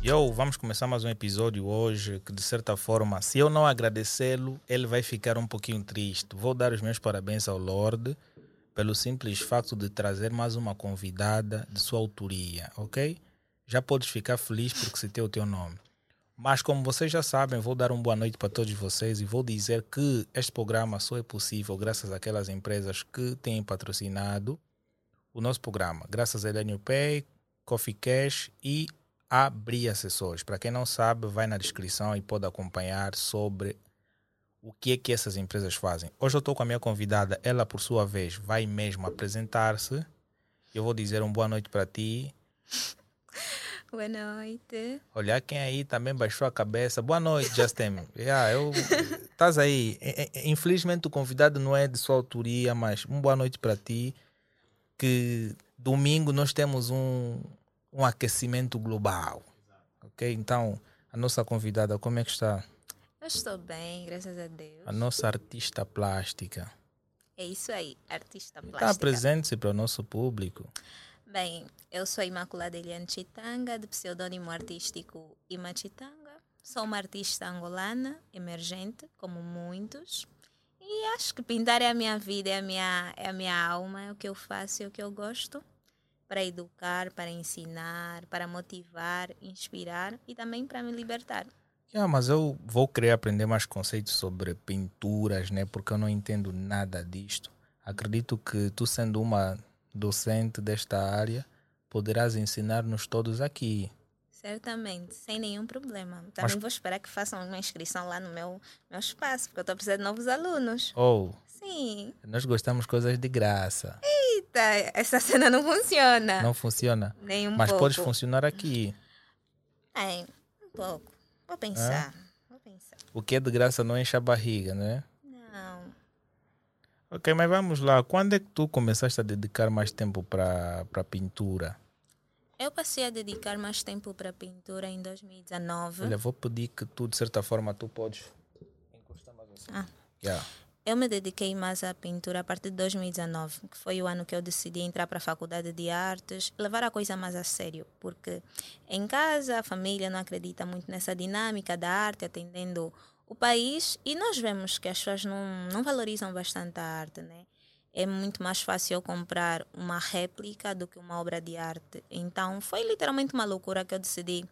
Yo, vamos começar mais um episódio hoje que, de certa forma, se eu não agradecê-lo, ele vai ficar um pouquinho triste. Vou dar os meus parabéns ao Lorde pelo simples facto de trazer mais uma convidada de sua autoria, ok? Já podes ficar feliz porque citei o teu nome. Mas como vocês já sabem, vou dar uma boa noite para todos vocês e vou dizer que este programa só é possível graças àquelas empresas que têm patrocinado o nosso programa. Graças a Elenio Pay, Coffee Cash e abrir acessórios. Para quem não sabe, vai na descrição e pode acompanhar sobre o que é que essas empresas fazem. Hoje eu estou com a minha convidada, ela por sua vez vai mesmo apresentar-se. Eu vou dizer uma boa noite para ti. Boa noite. Olha quem aí também baixou a cabeça. Boa noite, Justin. yeah, eu estás aí. Infelizmente o convidado não é de sua autoria, mas uma boa noite para ti. Que domingo nós temos um, um aquecimento global. Ok? Então, a nossa convidada, como é que está? Eu estou bem, graças a Deus. A nossa artista plástica. É isso aí, artista Está plástica. presente para o nosso público. Bem, eu sou Imaculada Eliane Chitanga, de pseudônimo artístico Ima Chitanga. Sou uma artista angolana, emergente, como muitos. E acho que pintar é a minha vida, é a minha, é a minha alma, é o que eu faço, é o que eu gosto. Para educar, para ensinar, para motivar, inspirar e também para me libertar. Yeah, mas eu vou querer aprender mais conceitos sobre pinturas, né? Porque eu não entendo nada disto. Acredito que tu sendo uma docente desta área, poderás ensinar-nos todos aqui. Certamente, sem nenhum problema. Também Mas- vou esperar que façam uma inscrição lá no meu, meu espaço, porque eu estou precisando de novos alunos. Ou Sim. nós gostamos de coisas de graça. Eita, essa cena não funciona. Não funciona. Nem um mas pouco. pode funcionar aqui. É, um pouco. Vou pensar. Vou pensar. O que é de graça não enche a barriga, né? Não. Ok, mas vamos lá. Quando é que tu começaste a dedicar mais tempo para a pintura? Eu passei a dedicar mais tempo para pintura em 2019. Olha, vou pedir que tu, de certa forma, tu podes encostar mais assim. Ah. Yeah. Eu me dediquei mais à pintura a partir de 2019, que foi o ano que eu decidi entrar para a faculdade de artes, levar a coisa mais a sério, porque em casa a família não acredita muito nessa dinâmica da arte, atendendo o país, e nós vemos que as pessoas não, não valorizam bastante a arte, né? É muito mais fácil eu comprar uma réplica do que uma obra de arte. Então, foi literalmente uma loucura que eu decidi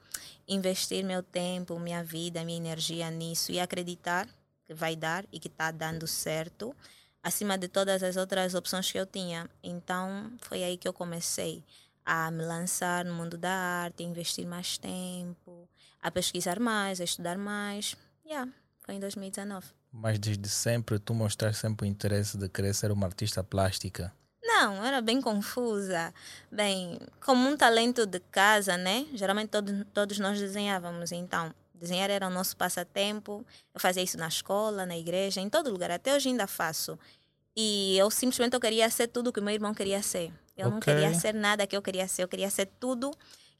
investir meu tempo, minha vida, minha energia nisso e acreditar que vai dar e que está dando certo, acima de todas as outras opções que eu tinha. Então, foi aí que eu comecei a me lançar no mundo da arte, a investir mais tempo, a pesquisar mais, a estudar mais. Yeah, foi em 2019. Mas desde sempre tu mostraste sempre o interesse de querer ser uma artista plástica. Não, era bem confusa. Bem, como um talento de casa, né? Geralmente todos, todos nós desenhávamos, então desenhar era o nosso passatempo. Eu fazia isso na escola, na igreja, em todo lugar. Até hoje ainda faço. E eu simplesmente eu queria ser tudo que meu irmão queria ser. Eu não Ok. queria ser nada que eu queria ser. Eu queria ser tudo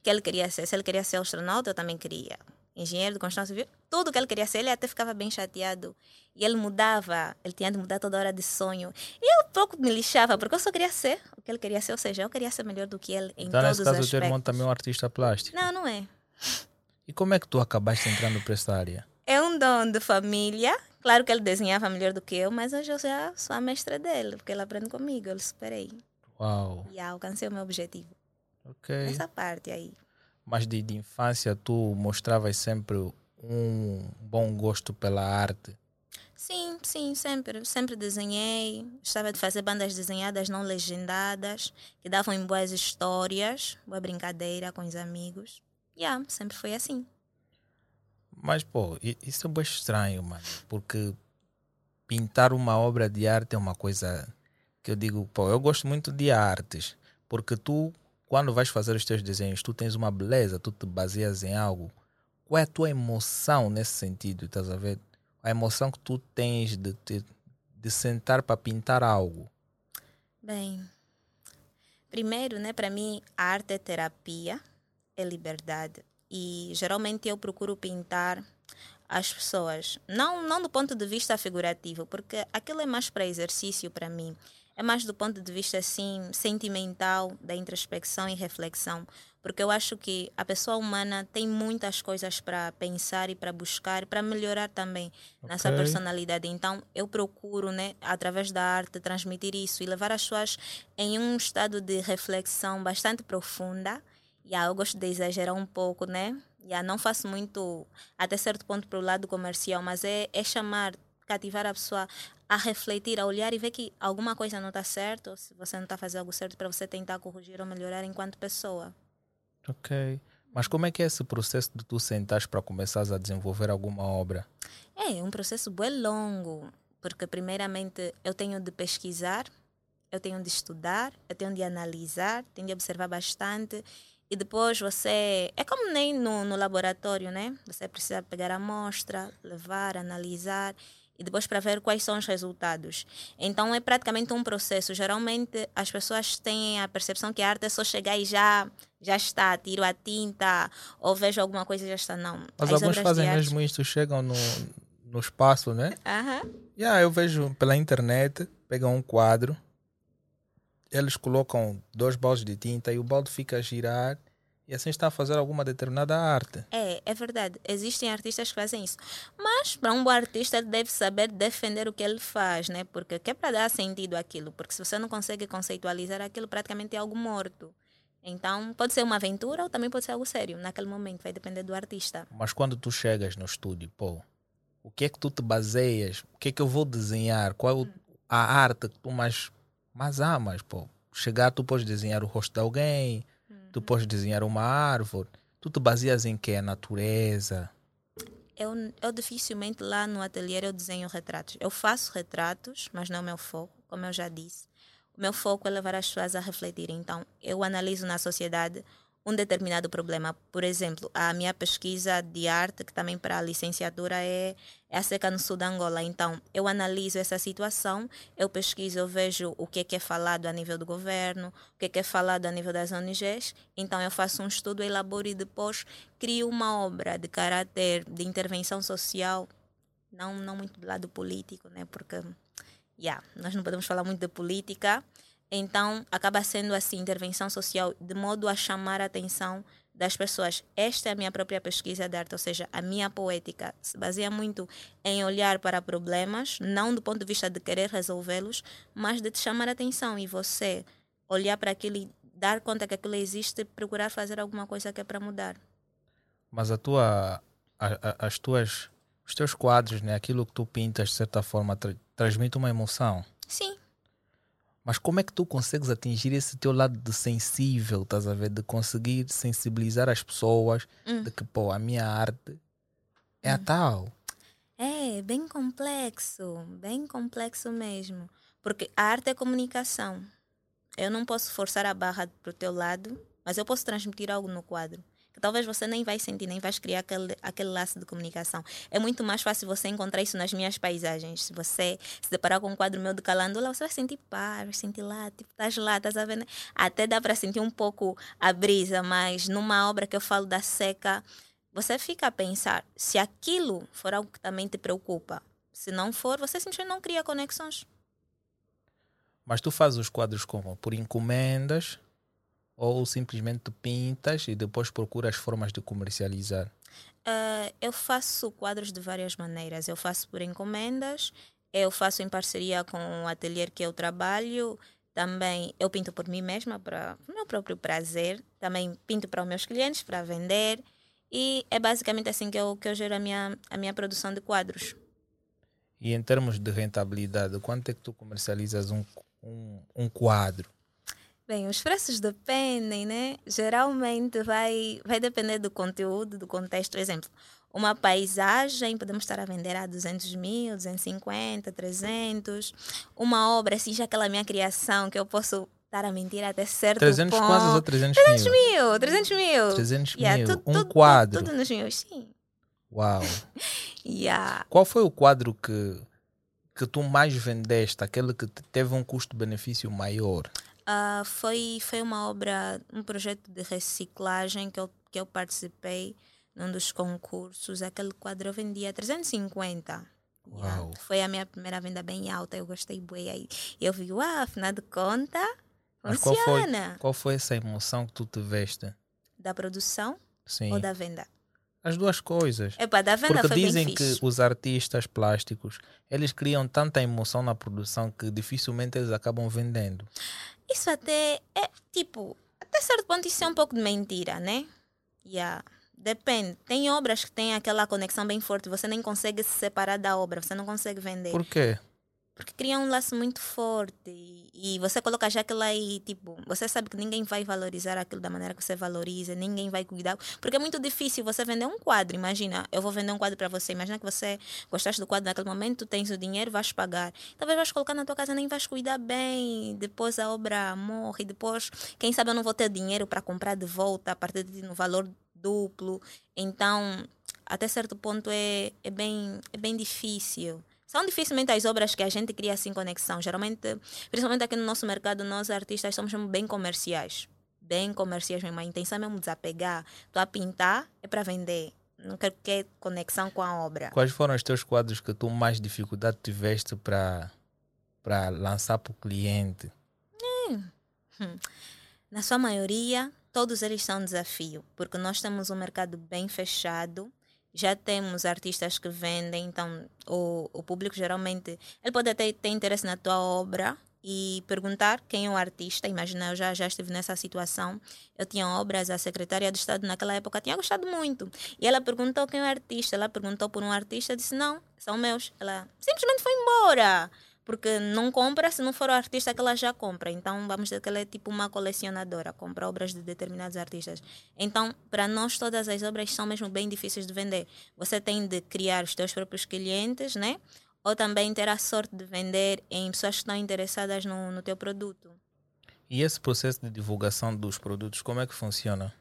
que ele queria ser. Se ele queria ser astronauta, eu também queria. Engenheiro de construção civil, tudo que ele queria ser. Ele até ficava bem chateado. E ele mudava. Ele tinha de mudar toda hora de sonho. E eu pouco me lixava, porque eu só queria ser o que ele queria ser. Ou seja, eu queria ser melhor do que ele em então, todos nesse os caso, o aspectos. teu irmão também é um artista plástico. Não, não é. E como é que tu acabaste entrando para essa área? É um dom de família. Claro que ele desenhava melhor do que eu, mas hoje eu já sou a mestra dele, porque ele aprende comigo, eu superei. Uau, E alcancei o meu objetivo. ok. Nessa parte aí. Mas de, de infância tu mostravas sempre um bom gosto pela arte. Sim, sim, sempre. Sempre desenhei. Gostava de fazer bandas desenhadas não legendadas, que davam em boas histórias, boa brincadeira com os amigos. Yeah, sempre foi assim. Mas, pô, isso é bem estranho, mano. Porque pintar uma obra de arte é uma coisa que eu digo, pô, eu gosto muito de artes. Porque tu, quando vais fazer os teus desenhos, tu tens uma beleza, tu te baseias em algo. Qual é a tua emoção nesse sentido? Estás a ver? A emoção que tu tens de, te- de sentar para pintar algo. Bem, primeiro, né, para mim, a arte é terapia, é liberdade. E geralmente eu procuro pintar as pessoas, não, não do ponto de vista figurativo, porque aquilo é mais para exercício para mim. É mais do ponto de vista assim sentimental da introspecção e reflexão, porque eu acho que a pessoa humana tem muitas coisas para pensar e para buscar, para melhorar também okay. nessa personalidade. Então, eu procuro, né, através da arte, transmitir isso e levar as pessoas em um estado de reflexão bastante profunda. E yeah, eu gosto de exagerar um pouco, né? Yeah, não faço muito, até certo ponto, para o lado comercial, mas é, é chamar, cativar a pessoa a refletir, a olhar e ver que alguma coisa não está certo, ou se você não está fazendo algo certo para você tentar corrigir ou melhorar enquanto pessoa. Ok. Mas como é que é esse processo de tu sentares para começares a desenvolver alguma obra? É um processo bem longo, porque primeiramente eu tenho de pesquisar, eu tenho de estudar, eu tenho de analisar, tenho de observar bastante e depois você. É como nem no, no laboratório, né? Você precisa pegar a amostra, levar, analisar e depois para ver quais são os resultados. Então é praticamente um processo. Geralmente as pessoas têm a percepção que a arte é só chegar e já já está, tiro a tinta ou vejo alguma coisa e já está. Não. Mas As alguns fazem mesmo isso, chegam no, no espaço, né? Uhum. Yeah, eu vejo pela internet, pegam um quadro eles colocam dois baldes de tinta e o balde fica a girar e assim está a fazer alguma determinada arte. É, é verdade. Existem artistas que fazem isso. Mas para um bom artista ele deve saber defender o que ele faz, né? Porque é para dar sentido àquilo. Porque se você não consegue conceitualizar aquilo, praticamente é algo morto. Então, pode ser uma aventura ou também pode ser algo sério. Naquele momento, vai depender do artista. Mas quando tu chegas no estúdio, pô, o que é que tu te baseias? O que é que eu vou desenhar? Qual é a arte que tu mais mas ah, mas pô, chegar tu podes desenhar o rosto de alguém. Tu podes desenhar uma árvore. Tu te baseias em que? A natureza? Eu, eu dificilmente lá no ateliê eu desenho retratos. Eu faço retratos, mas não é meu foco, como eu já disse. O meu foco é levar as pessoas a refletir. Então, eu analiso na sociedade um determinado problema. Por exemplo, a minha pesquisa de arte, que também para a licenciatura é, é a seca no sul da Angola. Então, eu analiso essa situação, eu pesquiso, eu vejo o que é, que é falado a nível do governo, o que é, que é falado a nível das ONGs. Então, eu faço um estudo, elaboro e depois crio uma obra de caráter de intervenção social, não, não muito do lado político, né? porque yeah, nós não podemos falar muito de política, então, acaba sendo assim intervenção social de modo a chamar a atenção das pessoas. Esta é a minha própria pesquisa de arte, ou seja, a minha poética se baseia muito em olhar para problemas, não do ponto de vista de querer resolvê-los, mas de te chamar a atenção e você olhar para aquilo e dar conta que aquilo existe e procurar fazer alguma coisa que é para mudar. Mas a tua, a, a, as tuas, os teus quadros, né, aquilo que tu pintas de certa forma tra transmite uma emoção. Sim, mas como é que tu consegues atingir esse teu lado de sensível, estás a ver? De conseguir sensibilizar as pessoas hum. de que, pô, a minha arte é hum. a tal. É, bem complexo, bem complexo mesmo. Porque a arte é comunicação. Eu não posso forçar a barra para o teu lado, mas eu posso transmitir algo no quadro que talvez você nem vai sentir, nem vai criar aquele, aquele laço de comunicação. É muito mais fácil você encontrar isso nas minhas paisagens. Se você se deparar com um quadro meu de calândola, você vai sentir paz, vai sentir lá, tipo, estás lá, estás a ver? Né? Até dá para sentir um pouco a brisa, mas numa obra que eu falo da seca, você fica a pensar se aquilo for algo que também te preocupa. Se não for, você simplesmente não cria conexões. Mas tu fazes os quadros como? Por encomendas? Ou simplesmente pintas e depois procuras formas de comercializar? Uh, eu faço quadros de várias maneiras. Eu faço por encomendas, eu faço em parceria com o ateliê que eu trabalho. Também eu pinto por mim mesma, para o meu próprio prazer. Também pinto para os meus clientes, para vender. E é basicamente assim que eu, que eu gero a minha, a minha produção de quadros. E em termos de rentabilidade, quanto é que tu comercializas um, um, um quadro? Bem, os preços dependem, né? Geralmente vai, vai depender do conteúdo, do contexto. Por exemplo, uma paisagem podemos estar a vender a 200 mil, 250, 300. Uma obra, assim, já aquela minha criação, que eu posso estar a mentir até certo 300 ponto. quadros ou 300, 300 mil? 300 mil. 300 yeah, mil. um tudo, quadro. Tudo, tudo nos mil, sim. Uau. yeah. Qual foi o quadro que, que tu mais vendeste? Aquele que teve um custo-benefício maior? Uh, foi, foi uma obra, um projeto de reciclagem que eu, que eu participei num dos concursos. Aquele quadro eu vendia 350. Uau. Foi a minha primeira venda bem alta, eu gostei bem aí. Eu vi, uau, afinal de contas, Mas qual foi, funciona. qual foi essa emoção que tu tiveste? Da produção Sim. ou da venda? As duas coisas. Epa, da venda Porque dizem que os artistas plásticos, eles criam tanta emoção na produção que dificilmente eles acabam vendendo. Isso até é, tipo, até certo ponto isso é um pouco de mentira, né? Yeah. Depende. Tem obras que têm aquela conexão bem forte, você nem consegue se separar da obra, você não consegue vender. Por quê? Porque cria um laço muito forte. E, e você coloca já aquilo aí, tipo, você sabe que ninguém vai valorizar aquilo da maneira que você valoriza, ninguém vai cuidar. Porque é muito difícil você vender um quadro. Imagina, eu vou vender um quadro para você. Imagina que você gostaste do quadro naquele momento, tens o dinheiro, vais pagar. Talvez vais colocar na tua casa, nem vais cuidar bem. Depois a obra morre. Depois, quem sabe eu não vou ter dinheiro para comprar de volta a partir de no valor duplo. Então, até certo ponto é, é, bem, é bem difícil. São dificilmente as obras que a gente cria assim conexão. Geralmente, principalmente aqui no nosso mercado, nós artistas somos bem comerciais. Bem comerciais mesmo. A intenção é mesmo desapegar. Tu a pintar é para vender. Não quero ter conexão com a obra. Quais foram os teus quadros que tu mais dificuldade tiveste para para lançar para o cliente? Na sua maioria, todos eles são um desafio, porque nós temos um mercado bem fechado, já temos artistas que vendem, então o, o público geralmente ele pode até ter interesse na tua obra e perguntar quem é o artista. Imagina, eu já, já estive nessa situação. Eu tinha obras, a secretária de Estado naquela época tinha gostado muito. E ela perguntou quem é o artista. Ela perguntou por um artista, disse: Não, são meus. Ela simplesmente foi embora porque não compra se não for o artista que ela já compra. Então, vamos dizer que ela é tipo uma colecionadora, compra obras de determinados artistas. Então, para nós, todas as obras são mesmo bem difíceis de vender. Você tem de criar os teus próprios clientes, né? Ou também ter a sorte de vender em pessoas que estão interessadas no, no teu produto. E esse processo de divulgação dos produtos, como é que funciona?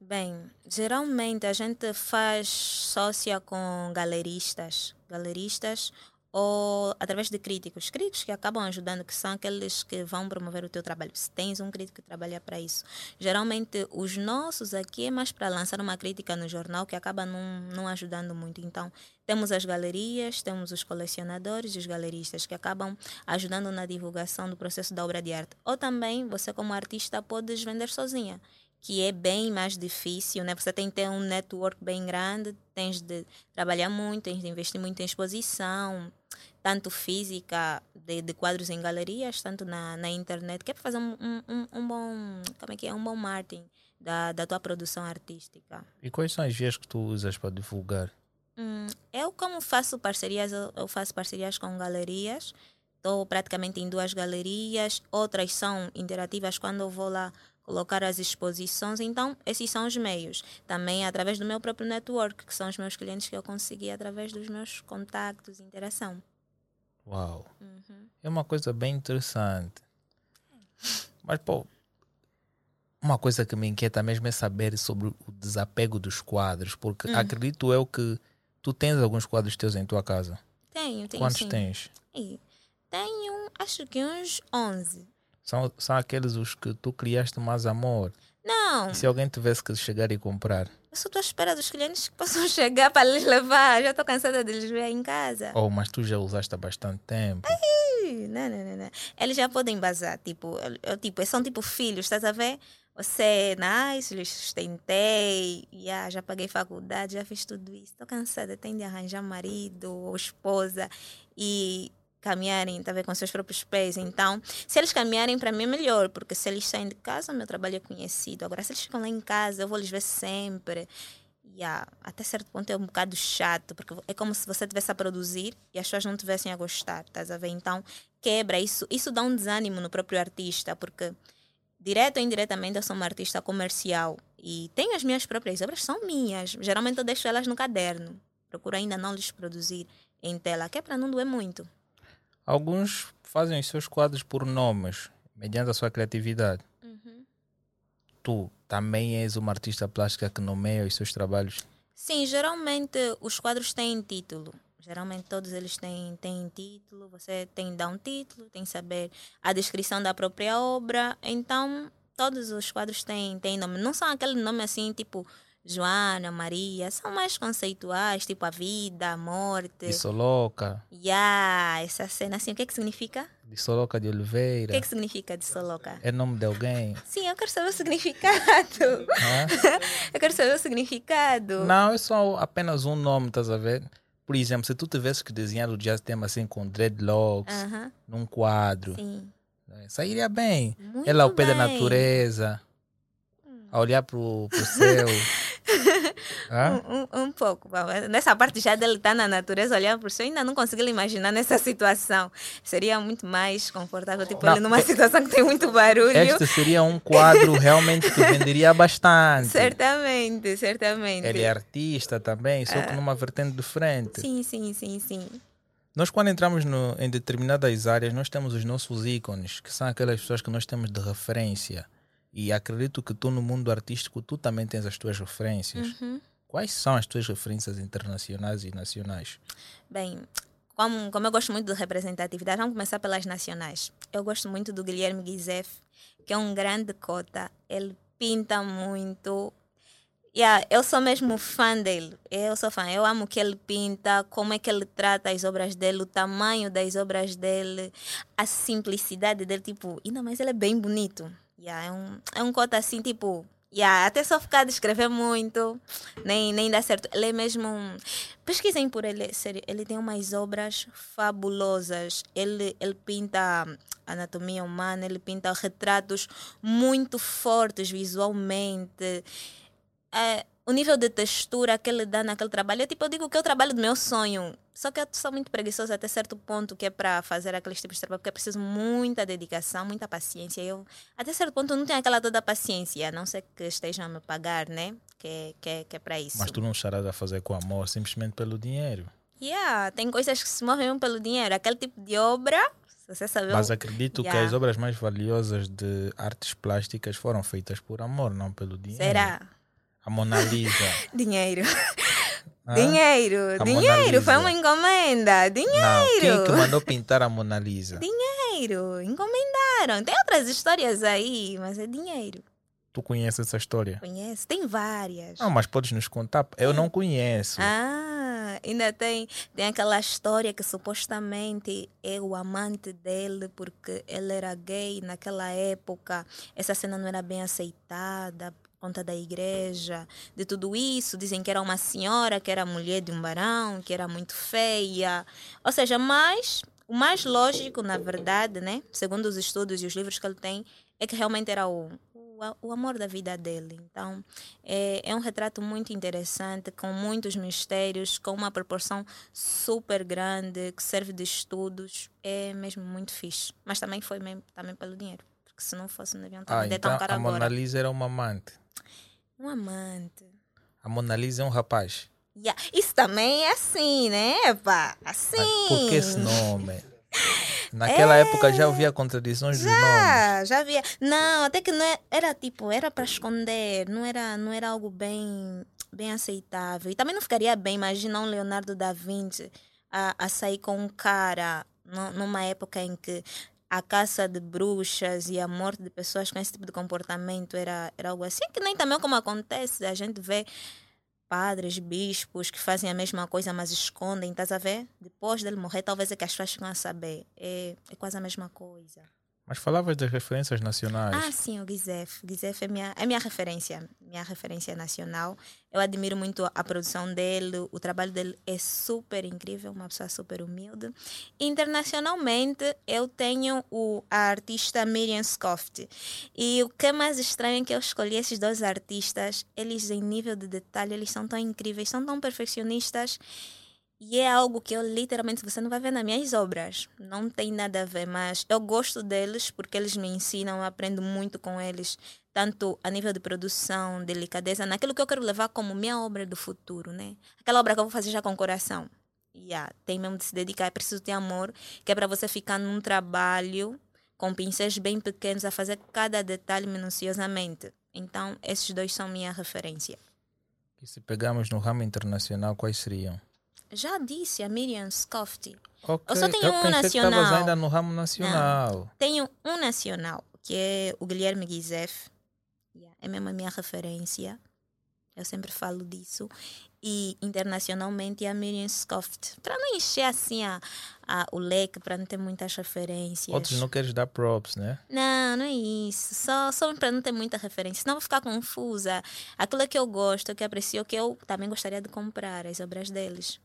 Bem, geralmente a gente faz sócia com galeristas, galeristas ou através de críticos, críticos que acabam ajudando, que são aqueles que vão promover o teu trabalho. Se tens um crítico que trabalha para isso. Geralmente, os nossos aqui é mais para lançar uma crítica no jornal, que acaba não, não ajudando muito. Então, temos as galerias, temos os colecionadores e os galeristas, que acabam ajudando na divulgação do processo da obra de arte. Ou também, você como artista, podes vender sozinha que é bem mais difícil, né? Você tem que ter um network bem grande, tens de trabalhar muito, tens de investir muito em exposição, tanto física de, de quadros em galerias, tanto na, na internet, que é para fazer um, um, um bom, como é que é, um bom marketing da, da tua produção artística. E quais são as vias que tu usas para divulgar? Hum, eu como faço parcerias, eu, eu faço parcerias com galerias, estou praticamente em duas galerias, outras são interativas quando eu vou lá colocar as exposições. Então, esses são os meios. Também através do meu próprio network, que são os meus clientes que eu consegui através dos meus contactos, interação. Uau! Uhum. É uma coisa bem interessante. Mas, pô, uma coisa que me inquieta mesmo é saber sobre o desapego dos quadros, porque Hum. acredito eu que tu tens alguns quadros teus em tua casa. Tenho, tenho Quantos sim. tens? E Tenho, acho que uns 11. São, são aqueles os que tu criaste mais amor. Não, E se alguém tivesse que chegar e comprar? eu só estou à espera dos clientes que possam chegar para lhes levar. Já estou cansada de lhes ver em casa. Oh, mas tu já usaste há bastante tempo. Ih, Não, não, não, não. Eles já podem bazar. Tipo, eu, eu, tipo, são tipo filhos, estás a ver? Você, nice, lhes sustentei, yeah, já paguei faculdade, já fiz tudo isso. Estou cansada, tem de arranjar marido ou esposa e caminharem, tá a ver, com seus próprios pés. Então, se eles caminharem, para mim é melhor, porque se eles saem de casa, meu trabalho é conhecido. Agora, se eles ficam lá em casa, eu vou lhes ver sempre. Yeah, até certo ponto é um bocado chato, porque é como se você estivesse a produzir e as pessoas não estivessem a gostar, estás a ver? Então, quebra, isso, isso dá um desânimo no próprio artista, porque direto ou indiretamente eu sou uma artista comercial e tenho as minhas próprias obras, são minhas. Geralmente eu deixo elas no caderno, procuro ainda não lhes produzir em tela, que é para não doer muito. Alguns fazem os seus quadros por nomes, mediante a sua criatividade. Tu também és uma artista plástica que nomeia os seus trabalhos. Sim, geralmente os quadros têm título. Geralmente todos eles têm, têm título. Você tem de dar um título, tem que saber a descrição da própria obra. Então, todos os quadros têm, têm nome. Não são aquele nome assim, tipo Joana, Maria, são mais conceituais, tipo a vida, a morte. Soloca. Yeah, essa cena assim, o que é que significa? Soloca de Oliveira. O que é que significa de Soloca? É nome de alguém? Sim, eu quero saber o significado. eu quero saber o significado. Não, é só apenas um nome, estás a ver? Por exemplo, se tu tivesse que desenhar o jazz tema assim com dreadlocks, uh -huh. num quadro, Sim. sairia bem. Muito Ela ao pé da natureza, a olhar pro, pro céu. um, um, um, pouco. Nessa parte já dele estar tá na natureza, olhando por céu, ainda não consegui imaginar nessa situação. Seria muito mais confortável, tipo, Não, ele numa situação que tem muito barulho. Este seria um quadro realmente que venderia bastante. Certamente, certamente. Ele é artista também, só que numa vertente diferente. Sim, sim, sim, sim. Nós, quando entramos no, em determinadas áreas, nós temos os nossos ícones, que são aquelas pessoas que nós temos de referência. E acredito que tu, no mundo artístico, tu também tens as tuas referências. Uhum. Quais são as tuas referências internacionais e nacionais? Bem, como, como eu gosto muito de representatividade, vamos começar pelas nacionais. Eu gosto muito do Guilherme Guizef, que é um grande cota. Ele pinta muito. Yeah, eu sou mesmo fã dele. Eu sou fã. Eu amo o que ele pinta, como é que ele trata as obras dele, o tamanho das obras dele, a simplicidade dele. Tipo, ainda mais ele é bem bonito. Yeah, é um, é um cota assim, tipo, Yeah, até só ficar de escrever muito, nem, nem dá certo. Ele é mesmo. Pesquisem por ele, sério. Ele tem umas obras fabulosas. Ele, ele pinta anatomia humana, ele pinta retratos muito fortes visualmente. É, o nível de textura que ele dá naquele trabalho é tipo, eu digo que é o trabalho do meu sonho. Só que eu sou muito preguiçosa até certo ponto que é para fazer aqueles tipos de trabalho, porque é preciso muita dedicação, muita paciência. Eu, até certo ponto, não tenho aquela toda paciência, a não ser que estejam a me pagar, né? Que, que, que é para isso. Mas tu não estarás a fazer com amor simplesmente pelo dinheiro. Yeah, tem coisas que se movem pelo dinheiro. Aquele tipo de obra, você sabe. Mas acredito Yeah. que as obras mais valiosas de artes plásticas foram feitas por amor, não pelo dinheiro. Será? A Mona Lisa. Dinheiro. Hã? Dinheiro. A Dinheiro. Foi uma encomenda. Dinheiro. Não, quem é que mandou pintar a Mona Lisa? Dinheiro. Encomendaram. Tem outras histórias aí, mas é dinheiro. Tu conheces essa história? Conhece? Tem várias. Não, mas podes nos contar? Eu não conheço. Ah, ainda tem, tem aquela história que supostamente é o amante dele porque ele era gay naquela época. Essa cena não era bem aceitada conta da igreja, de tudo isso. Dizem que era uma senhora, que era mulher de um barão, que era muito feia. Ou seja, mas o mais lógico, na verdade, né, segundo os estudos e os livros que ele tem, é que realmente era o, o, o amor da vida dele. Então, é, é um retrato muito interessante, com muitos mistérios, com uma proporção super grande, que serve de estudos. É mesmo muito fixe. Mas também foi mesmo, também pelo dinheiro. Porque se não fosse, não deviam estar Ah, vendendo então tão caro a Mona agora. Lisa era uma amante. Um amante. A Mona Lisa é um rapaz. Yeah. Isso também é assim, né, pá? Assim. Mas por que esse nome? Naquela época já havia contradições dos nomes. Já havia. Não, até que não é- era tipo, era para esconder, não era, não era algo bem, bem aceitável. E também não ficaria bem, imagina um Leonardo da Vinci a, a sair com um cara nu- numa época em que a caça de bruxas e a morte de pessoas com esse tipo de comportamento era, era algo assim, que nem também como acontece, a gente vê padres, bispos que fazem a mesma coisa, mas escondem, estás a ver? Depois dele morrer, talvez é que as pessoas ficam a saber. É, é quase a mesma coisa. Mas falavas das referências nacionais. Ah, sim, o Gizef. Gizef é minha, é minha referência, minha referência nacional. Eu admiro muito a produção dele, o trabalho dele é super incrível, uma pessoa super humilde. Internacionalmente, eu tenho o, a artista Miriam Scoft. E o que é mais estranho é que eu escolhi esses dois artistas, eles em nível de detalhe, eles são tão incríveis, são tão perfeccionistas. E é algo que eu literalmente você não vai ver nas minhas obras. Não tem nada a ver, mas eu gosto deles porque eles me ensinam, eu aprendo muito com eles, tanto a nível de produção, delicadeza, naquilo que eu quero levar como minha obra do futuro, né? Aquela obra que eu vou fazer já com o coração. Yeah, tem mesmo de se dedicar, é preciso ter amor, que é para você ficar num trabalho com pincéis bem pequenos a fazer cada detalhe minuciosamente. Então, esses dois são minha referência. E se pegarmos no ramo internacional, quais seriam? Já disse a Miriam Scoft. Ok, Eu só tenho eu um pensei que nacional. ainda no ramo nacional. Tenho um nacional, que é o Guilherme Guizef. É mesmo a minha referência. Eu sempre falo disso. E internacionalmente a Miriam Scoft. Para não encher assim a, a, o leque, para não ter muitas referências. Outros não queres dar props, né? Não, não é isso. Só, só para não ter muita referência. Senão vou ficar confusa. Aquilo que eu gosto, que aprecio, que eu também gostaria de comprar, as obras deles.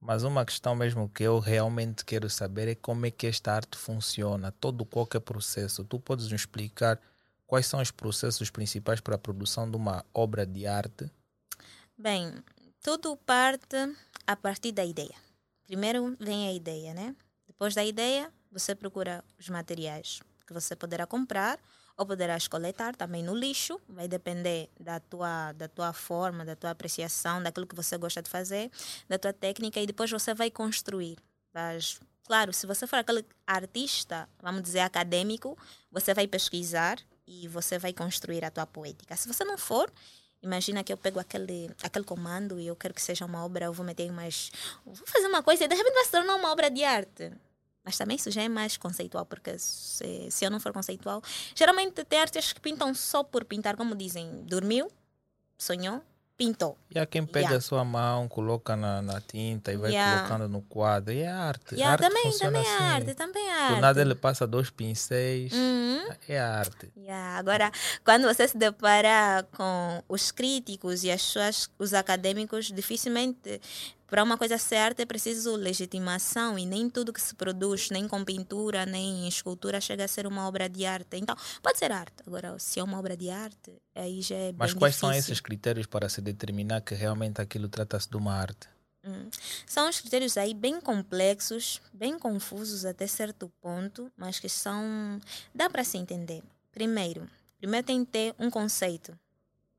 Mas uma questão mesmo que eu realmente quero saber é como é que esta arte funciona, todo qualquer processo. Tu podes nos explicar quais são os processos principais para a produção de uma obra de arte? Bem, tudo parte a partir da ideia. Primeiro vem a ideia, né? Depois da ideia, você procura os materiais que você poderá comprar ou poderás coletar também no lixo, vai depender da tua, da tua forma, da tua apreciação, daquilo que você gosta de fazer, da tua técnica e depois você vai construir. Mas, claro, se você for aquele artista, vamos dizer acadêmico, você vai pesquisar e você vai construir a tua poética. Se você não for, Imagina que eu pego aquele, aquele comando e eu quero que seja uma obra, eu vou meter mais. Vou fazer uma coisa e de repente vai se tornar uma obra de arte. Mas também isso já é mais conceitual, porque se, se eu não for conceitual, geralmente tem artistas que pintam só por pintar, como dizem, dormiu, sonhou, pintou. E há quem pega yeah. a sua mão, coloca na, na tinta e vai yeah. colocando no quadro. E é arte. Yeah, arte também, também assim. é arte, também é arte. Do nada ele passa dois pincéis. Uhum. É arte. Yeah. Agora, quando você se depara com os críticos e as suas, os acadêmicos, dificilmente para uma coisa certa é preciso legitimação e nem tudo que se produz, nem com pintura, nem em escultura, chega a ser uma obra de arte. Então, pode ser arte. Agora, se é uma obra de arte, aí já é Mas quais difícil. são esses critérios para se determinar que realmente aquilo trata-se de uma arte? Hum. São os critérios aí bem complexos, bem confusos até certo ponto, mas que são. dá para se entender. Primeiro, primeiro tem que ter um conceito.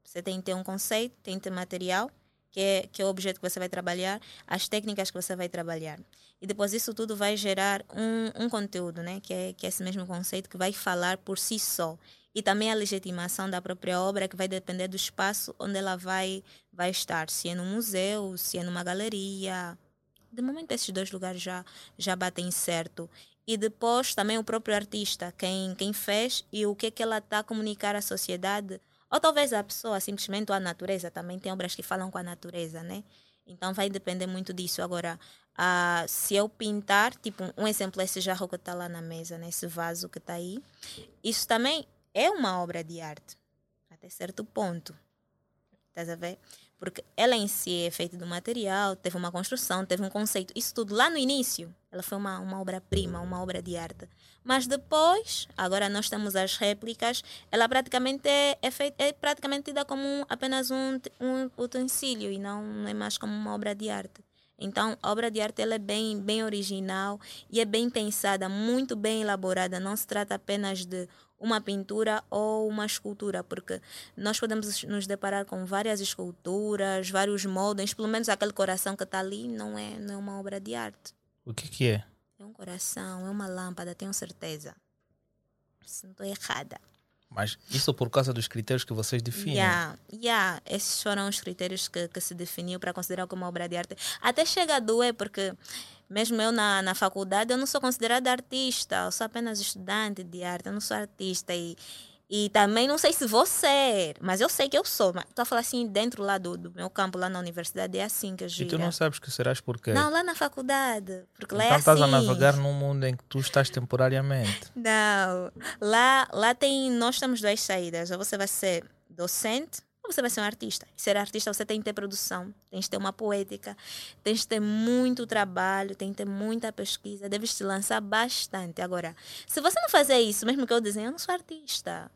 Você tem que ter um conceito, tem que ter material, que é, que é o objeto que você vai trabalhar, as técnicas que você vai trabalhar. E depois isso tudo vai gerar um, um conteúdo, né? que, é, que é esse mesmo conceito que vai falar por si só. E também a legitimação da própria obra, que vai depender do espaço onde ela vai, vai estar. Se é num museu, se é numa galeria. De momento, esses dois lugares já, já batem certo. E depois também o próprio artista, quem, quem fez e o que, é que ela está a comunicar à sociedade ou talvez a pessoa simplesmente ou a natureza, também tem obras que falam com a natureza, né? Então vai depender muito disso. Agora, se eu pintar, tipo, um exemplo esse jarro que está lá na mesa, né? esse vaso que está aí, isso também é uma obra de arte, até certo ponto. Estás a ver? Porque ela em si é feita do material, teve uma construção, teve um conceito. Isso tudo lá no início, ela foi uma, uma obra-prima, uma obra de arte. Mas depois, agora nós temos as réplicas, ela praticamente é, é, feita, é praticamente tida como um, apenas um, um utensílio e não, é mais como uma obra de arte. Então, a obra de arte ela é bem, bem original e é bem pensada, muito bem elaborada. Não se trata apenas de uma pintura ou uma escultura, porque nós podemos nos deparar com várias esculturas, vários moldes, pelo menos aquele coração que está ali não é, não é uma obra de arte. O que, que é? É um coração, é uma lâmpada, tenho certeza. Se não estou errada. Mas isso por causa dos critérios que vocês definem? Yeah, yeah. Esses foram os critérios que, que se definiu para considerar como obra de arte. Até chega a doer, porque mesmo eu na, na faculdade, eu não sou considerada artista, eu sou apenas estudante de arte, eu não sou artista. E, e também não sei se vou ser, mas eu sei que eu sou. Estou a falar assim, dentro lá do, do, meu campo, lá na universidade, é assim que eu gira. E tu não sabes que serás por quê? Não, lá na faculdade. Porque então lá é estás assim. a navegar num mundo em que tu estás temporariamente. Não. Lá, lá tem, nós temos duas saídas. Ou você vai ser docente você vai ser um artista. E ser artista, você tem que ter produção, tem que ter uma poética, tem que ter muito trabalho, tem que ter muita pesquisa, deve te lançar bastante. Agora, se você não fazer isso, mesmo que eu desenhe, eu não sou artista.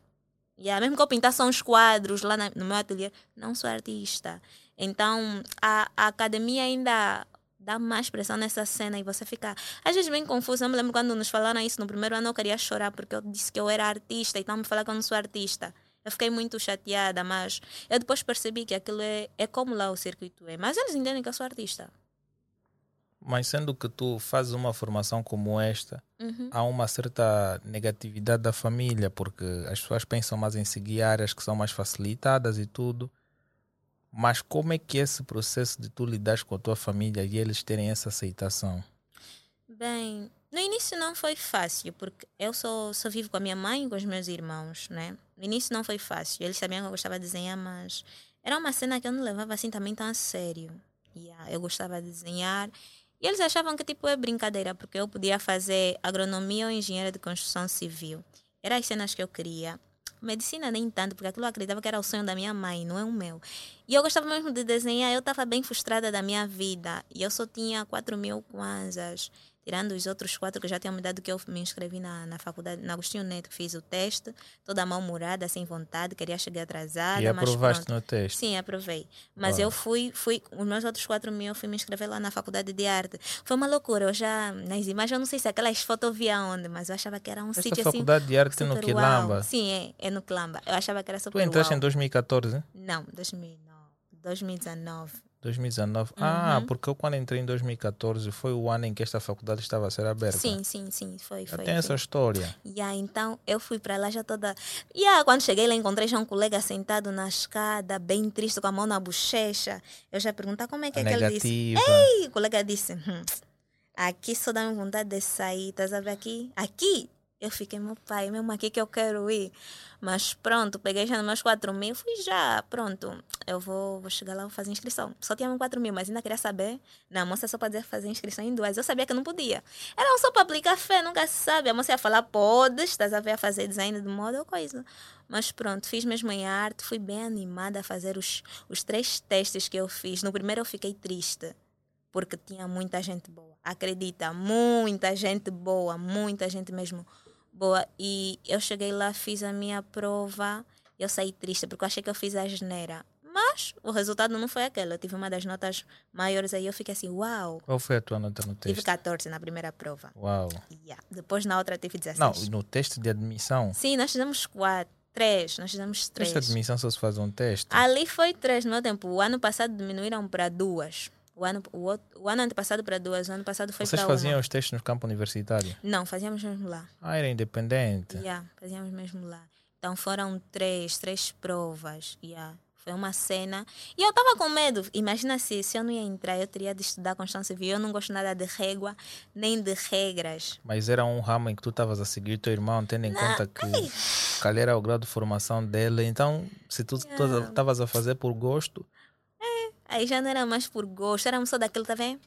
Yeah, mesmo que eu pintar só uns quadros lá no meu ateliê, não sou artista. Então, a, a academia ainda dá mais pressão nessa cena e você fica às vezes bem confuso. Eu me lembro quando nos falaram isso no primeiro ano, eu queria chorar porque eu disse que eu era artista e então me falaram que eu não sou artista. Eu fiquei muito chateada, mas eu depois percebi que aquilo é, é como lá o circuito é. Mas eles entendem que eu sou artista. Mas sendo que tu fazes uma formação como esta, uhum. há uma certa negatividade da família, porque as pessoas pensam mais em seguir áreas que são mais facilitadas e tudo. Mas como é que é esse processo de tu lidar com a tua família e eles terem essa aceitação? Bem, no início não foi fácil, porque eu só, só vivo com a minha mãe e com os meus irmãos, né? No início não foi fácil. Eles sabiam que eu gostava de desenhar, mas era uma cena que eu não levava assim também tão a sério. Yeah, eu gostava de desenhar. E eles achavam que tipo é brincadeira, porque eu podia fazer agronomia ou engenharia de construção civil. Eram as cenas que eu queria. Medicina nem tanto, porque aquilo eu acreditava que era o sonho da minha mãe, não é o meu. E eu gostava mesmo de desenhar, eu estava bem frustrada da minha vida. E eu só tinha 4 mil kwanzas tirando os outros quatro que já tinham me dado que eu me inscrevi na, na faculdade, na Agostinho Neto, fiz o teste, toda mal-humorada, sem vontade, queria chegar atrasada. E aprovaste no teste? Sim, aprovei. Mas eu fui, fui, os meus outros quatro mil, eu fui me inscrever lá na faculdade de arte. Foi uma loucura, eu já, nas imagens, eu não sei se aquelas fotos eu via onde, mas eu achava que era um Esta sítio assim. faculdade de arte no Quilamba? Sim, é, é no Quilamba. Eu achava que era super Tu entraste uau. em 2014? Não, 2009, 2019. 2019. Ah, porque eu quando entrei em 2014 foi o ano em que esta faculdade estava a ser aberta. Sim, sim, sim, foi, foi. tem essa história. Yeah, então eu fui para lá já toda. Yeah, quando cheguei lá, encontrei já um colega sentado na escada, bem triste, com a mão na bochecha. Eu já perguntei como é que é que ele disse. negativa. E o colega disse: hum, Aqui só dá-me vontade de sair, tá sabe aqui? Aqui? Eu fiquei, meu pai, mesmo aqui que eu quero ir. Mas pronto, peguei já nos meus 4 mil, fui já, pronto. Eu vou, vou chegar lá, vou fazer inscrição. Só tinha 4 mil, mas ainda queria saber. Não, moça só podia fazer inscrição em duas. Eu sabia que não podia. Era só para aplicar fé, nunca se sabe. A moça ia falar, podes, estás a ver a fazer design de moda ou coisa. Mas pronto, fiz mesmo em arte, fui bem animada a fazer os, os três testes que eu fiz. No primeiro eu fiquei triste porque tinha muita gente boa. Acredita, muita gente boa, muita gente mesmo boa. E eu cheguei lá, fiz a minha prova, eu saí triste porque eu achei que eu fiz a geneira. Mas o resultado não foi aquele. Eu tive uma das notas maiores aí, eu fiquei assim, uau. Qual foi a tua nota no Tive teste? 14 na primeira prova. Uau. Yeah. Depois na outra tive 16. Não, no teste de admissão. Sim, nós fizemos quatro, três. Nós fizemos três. Teste de admissão só se faz um teste. Ali foi três no meu tempo. O ano passado diminuíram para duas. O ano, o, o ano antepassado para duas. O ano passado foi Vocês para faziam uma. os testes no campo universitário? Não, fazíamos mesmo lá. Ah, era independente. Yeah, fazíamos mesmo lá. Então foram três, três provas. Yeah. Foi uma cena. E eu estava com medo. Imagina se, se eu não ia entrar, eu teria de estudar Constância Civil. Eu não gosto nada de régua, nem de regras. Mas era um ramo em que tu estavas a seguir teu irmão, tendo em conta que qual era o grau de formação dele. Então, se tu Yeah. estavas a fazer por gosto, Aí já não era mais por gosto, éramos só daquilo, tá vendo?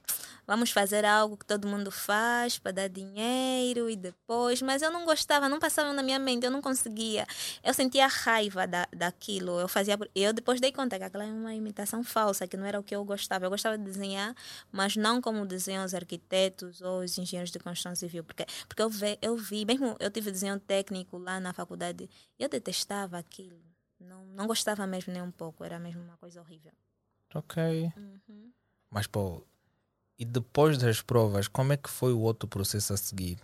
Vamos fazer algo que todo mundo faz para dar dinheiro e depois. Mas eu não gostava, não passava na minha mente, eu não conseguia. Eu sentia raiva da, daquilo. Eu fazia. Eu depois dei conta que aquela é uma imitação falsa, que não era o que eu gostava. Eu gostava de desenhar, mas não como desenham os arquitetos ou os engenheiros de construção civil. Porque, porque eu, ve, eu vi, mesmo eu tive desenho técnico lá na faculdade, eu detestava aquilo. Não, não gostava mesmo nem um pouco, era mesmo uma coisa horrível. Ok. Uhum. Mas, pô, e depois das provas, como é que foi o outro processo a seguir?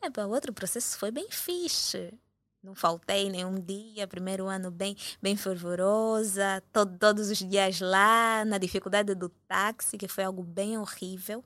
É, pá, o outro processo foi bem fixe. Não faltei nenhum dia, primeiro ano bem, bem fervorosa, to- todos os dias lá, na dificuldade do táxi, que foi algo bem horrível.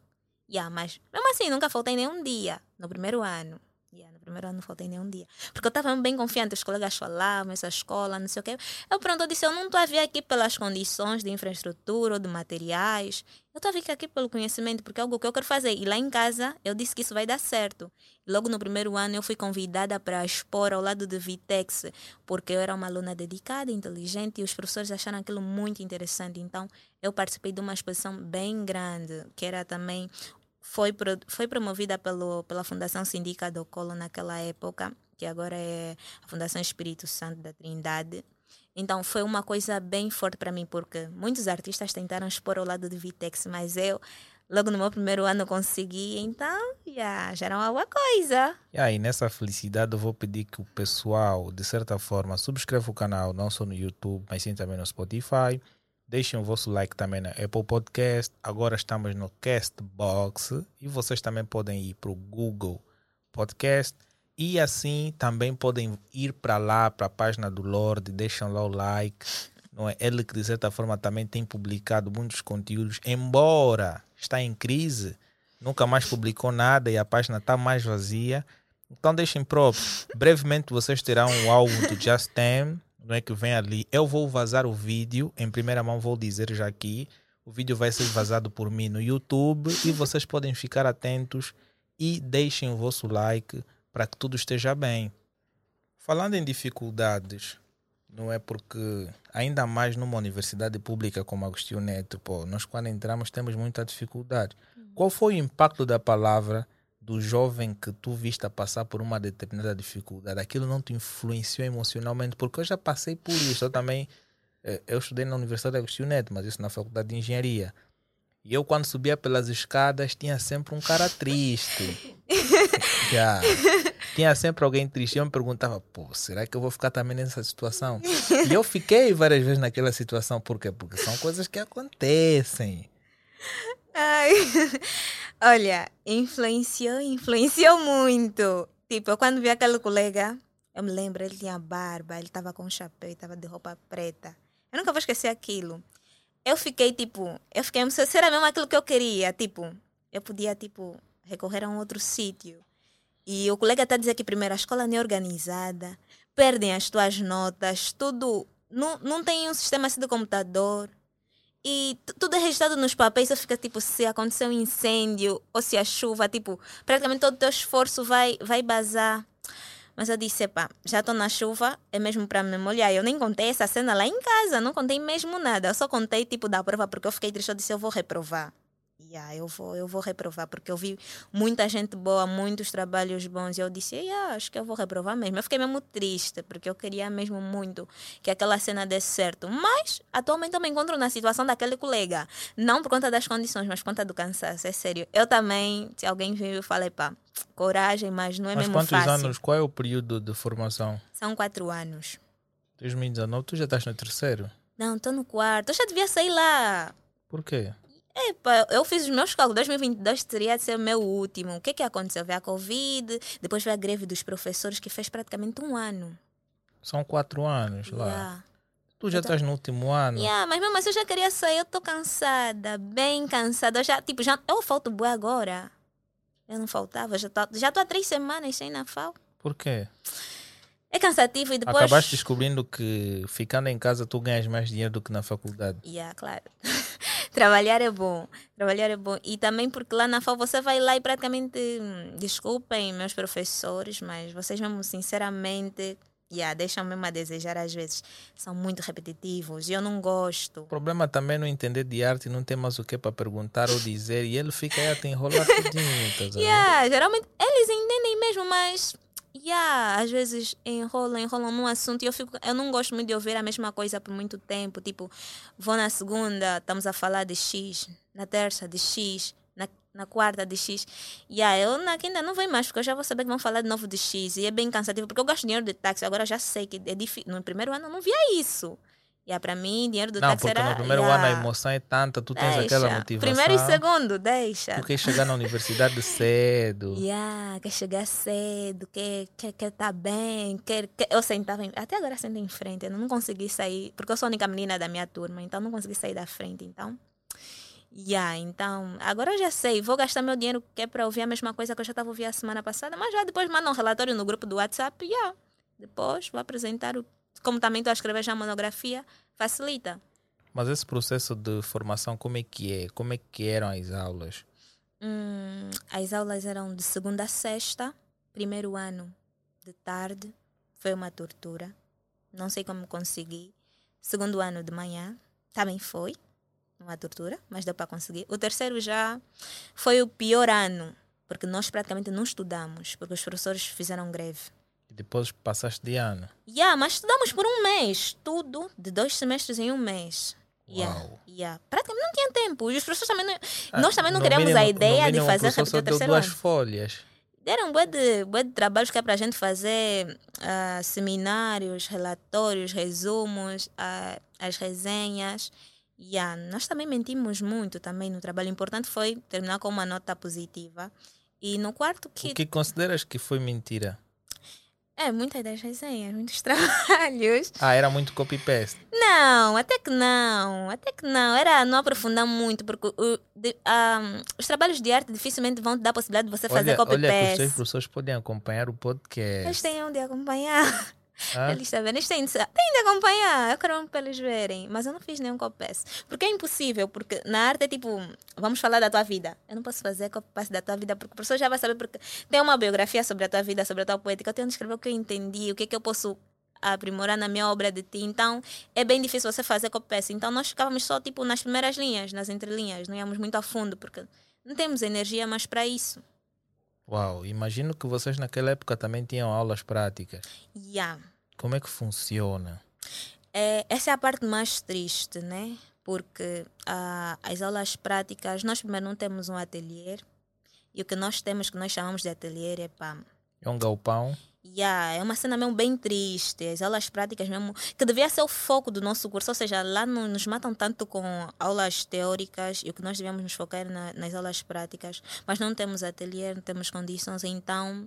Yeah, mas mesmo assim, nunca faltei nenhum dia no primeiro ano. Yeah, no primeiro ano não faltei nenhum dia. Porque eu estava bem confiante, os colegas falavam, essa escola, não sei o quê. Eu pronto, eu disse, eu não estou a vir aqui pelas condições de infraestrutura ou de materiais. Eu estou a vir aqui pelo conhecimento, porque é algo que eu quero fazer. E lá em casa, eu disse que isso vai dar certo. Logo no primeiro ano, eu fui convidada para expor ao lado de Vitex, porque eu era uma aluna dedicada, inteligente, e os professores acharam aquilo muito interessante. Então, eu participei de uma exposição bem grande, que era também foi, pro- foi promovida pelo, pela Fundação Sindica do Colo naquela época, que agora é a Fundação Espírito Santo da Trindade. Então foi uma coisa bem forte para mim, porque muitos artistas tentaram expor ao lado de Vitex, mas eu, logo no meu primeiro ano, consegui, então já, já era uma boa coisa. E aí, nessa felicidade, eu vou pedir que o pessoal, de certa forma, subscreva o canal, não só no YouTube, mas sim também no Spotify. Deixem o vosso like também na Apple Podcast. Agora estamos no Castbox e vocês também podem ir para o Google Podcast. E assim também podem ir para lá, para a página do Lorde, deixam lá o like. Não é? Ele que de certa forma também tem publicado muitos conteúdos, embora está em crise, nunca mais publicou nada e a página está mais vazia. Então deixem próprio. Brevemente vocês terão um álbum do Just Tem, não é que vem ali. Eu vou vazar o vídeo, em primeira mão vou dizer já aqui. O vídeo vai ser vazado por mim no YouTube e vocês podem ficar atentos e deixem o vosso like para que tudo esteja bem. Falando em dificuldades, Não é porque, ainda mais numa universidade pública como Agostinho Neto, pô, nós quando entramos temos muita dificuldade. Qual foi o impacto da palavra do jovem que tu viste a passar por uma determinada dificuldade? Aquilo não te influenciou emocionalmente? Porque eu já passei por isso. Eu também, eh, eu estudei na Universidade Agostinho Neto, mas isso na Faculdade de Engenharia. E eu, quando subia pelas escadas, tinha sempre um cara triste. Já. Tinha sempre alguém triste. Eu me perguntava, pô, será que eu vou ficar também nessa situação? E eu fiquei várias vezes naquela situação. Por quê? Porque são coisas que acontecem. Ai. Olha, influenciou, influenciou muito. Tipo, eu quando vi aquele colega, eu me lembro, ele tinha barba, ele estava com chapéu, estava de roupa preta. Eu nunca vou esquecer aquilo eu fiquei tipo, eu fiquei, se era mesmo aquilo que eu queria, tipo, eu podia tipo recorrer a um outro sítio. E o colega está a dizer que primeiro a escola não é organizada, perdem as tuas notas, tudo, não, não tem um sistema assim de computador. E tudo é registrado nos papéis, você fica tipo, se acontecer um incêndio ou se a chuva, tipo, praticamente todo o teu esforço vai, vai bazar. Mas eu disse, pá, já estou na chuva, é mesmo para me molhar. Eu nem contei essa cena lá em casa, não contei mesmo nada. Eu só contei tipo da prova porque eu fiquei triste. Eu disse, eu vou reprovar yeah, eu, vou, eu vou reprovar, porque eu vi muita gente boa, muitos trabalhos bons, e eu disse, yeah, acho que eu vou reprovar mesmo. Eu fiquei mesmo triste, porque eu queria mesmo muito que aquela cena desse certo. Mas, atualmente, eu me encontro na situação daquele colega. Não por conta das condições, mas por conta do cansaço, é sério. Eu também, se alguém viu, eu falei, pá, coragem, mas não é mas mesmo quantos fácil. anos, qual é o período de formação? São quatro anos. 2019, tu já estás no terceiro? Não, estou no quarto. Eu já devia sair lá. Por quê? Epa, eu fiz os meus cálculos. 2022 teria de ser o meu último. O que é que aconteceu? Veio a Covid, depois veio a greve dos professores, que fez praticamente um ano. São quatro anos lá. Yeah. Tu já estás no último ano. Yeah, mas mesmo assim eu já queria sair, eu estou cansada, bem cansada. Eu já, tipo, já, eu falto boa agora. Eu não faltava, já tô, já tô há três semanas sem na FAO. Por quê? É cansativo e depois. Acabaste descobrindo que ficando em casa tu ganhas mais dinheiro do que na faculdade. Yeah, claro. Trabalhar é bom. Trabalhar é bom. E também porque lá na FAO você vai lá e praticamente. Hum, desculpem, meus professores, mas vocês mesmo, sinceramente. Yeah, deixam mesmo a desejar às vezes. São muito repetitivos e eu não gosto. O problema também é não entender de arte não tem mais o que para perguntar ou dizer e ele fica aí a te enrolar tudinho. Tá yeah, geralmente eles entendem mesmo, mas yeah, às vezes enrolam, enrolam num assunto e eu, fico, eu não gosto muito de ouvir a mesma coisa por muito tempo. Tipo, vou na segunda, estamos a falar de X, na terça de X, na, na quarta de X. Yeah, eu na quinta não venho mais, porque eu já vou saber que vão falar de novo de X. E é bem cansativo, porque eu gasto dinheiro de táxi, agora já sei que é difícil. No primeiro ano eu não via isso. Yeah, para mim, dinheiro do não, táxi porque era... no primeiro yeah, ano a emoção é tanta, tu tens deixa. aquela motivação. Primeiro e segundo, deixa. Tu chegar na universidade cedo. Yeah, quer chegar cedo, quer estar quer, quer tá bem, quer, quer... Eu sentava, em... até agora sento em frente, eu não consegui sair, porque eu sou a única menina da minha turma, então não consegui sair da frente, então... Yeah, então, agora eu já sei, vou gastar meu dinheiro que é para ouvir a mesma coisa que eu já estava ouvindo a semana passada, mas já depois manda um relatório no grupo do WhatsApp, yeah. Depois vou apresentar o como também estou a escrever já a monografia, facilita. Mas esse processo de formação, como é que é? Como é que eram as aulas? Hum, as aulas eram de segunda a sexta, primeiro ano de tarde, foi uma tortura. Não sei como consegui. Segundo ano de manhã, também foi uma tortura, mas deu para conseguir. O terceiro já foi o pior ano, porque nós praticamente não estudamos, porque os professores fizeram greve. E depois passaste de ano. Yeah, mas estudamos por um mês. Tudo de dois semestres em um mês. Yeah, yeah. Praticamente não tinha tempo. E os professores também não, ah, Nós também não queríamos mínimo, a ideia de fazer repetir o terceiro duas ano. folhas. Deram um bué de, bué de trabalhos que é para a gente fazer uh, seminários, relatórios, resumos, uh, as resenhas. Yeah, nós também mentimos muito também no trabalho. O importante foi terminar com uma nota positiva. E no quarto que... O que consideras que foi mentira? É, muitas das resenhas, muitos trabalhos. Ah, era muito copy-paste? Não, até que não, até que não. Era não aprofundar muito, porque o, de, um, os trabalhos de arte dificilmente vão te dar a possibilidade de você fazer copy-paste. Olha que os seus professores podem acompanhar o podcast. Eles têm onde acompanhar. Ah? Eles estão vendo, eles têm de, têm de acompanhar, eu quero para eles verem. Mas eu não fiz nenhum copy-paste. Porque é impossível, porque na arte é tipo, vamos falar da tua vida. Eu não posso fazer copy-paste da tua vida, porque o professor já vai saber, porque tem uma biografia sobre a tua vida, sobre a tua poética. Eu tenho de escrever o que eu entendi, o que é que eu posso aprimorar na minha obra de tinta. Então, é bem difícil você fazer copy-paste. Então, nós ficávamos só, tipo, nas primeiras linhas, nas entrelinhas. Não íamos muito a fundo, porque não temos energia mais para isso. Uau, imagino que vocês naquela época também tinham aulas práticas. Yeah. Como é que funciona? É, essa é a parte mais triste, né? Porque ah, as aulas práticas, nós primeiro não temos um ateliê. E o que nós temos, que nós chamamos de ateliê, é pá, É um galpão? Yeah, é uma cena mesmo bem triste. As aulas práticas mesmo, que devia ser o foco do nosso curso. Ou seja, lá não nos matam tanto com aulas teóricas e o que nós devemos nos focar na, nas aulas práticas. Mas não temos ateliê, não temos condições, então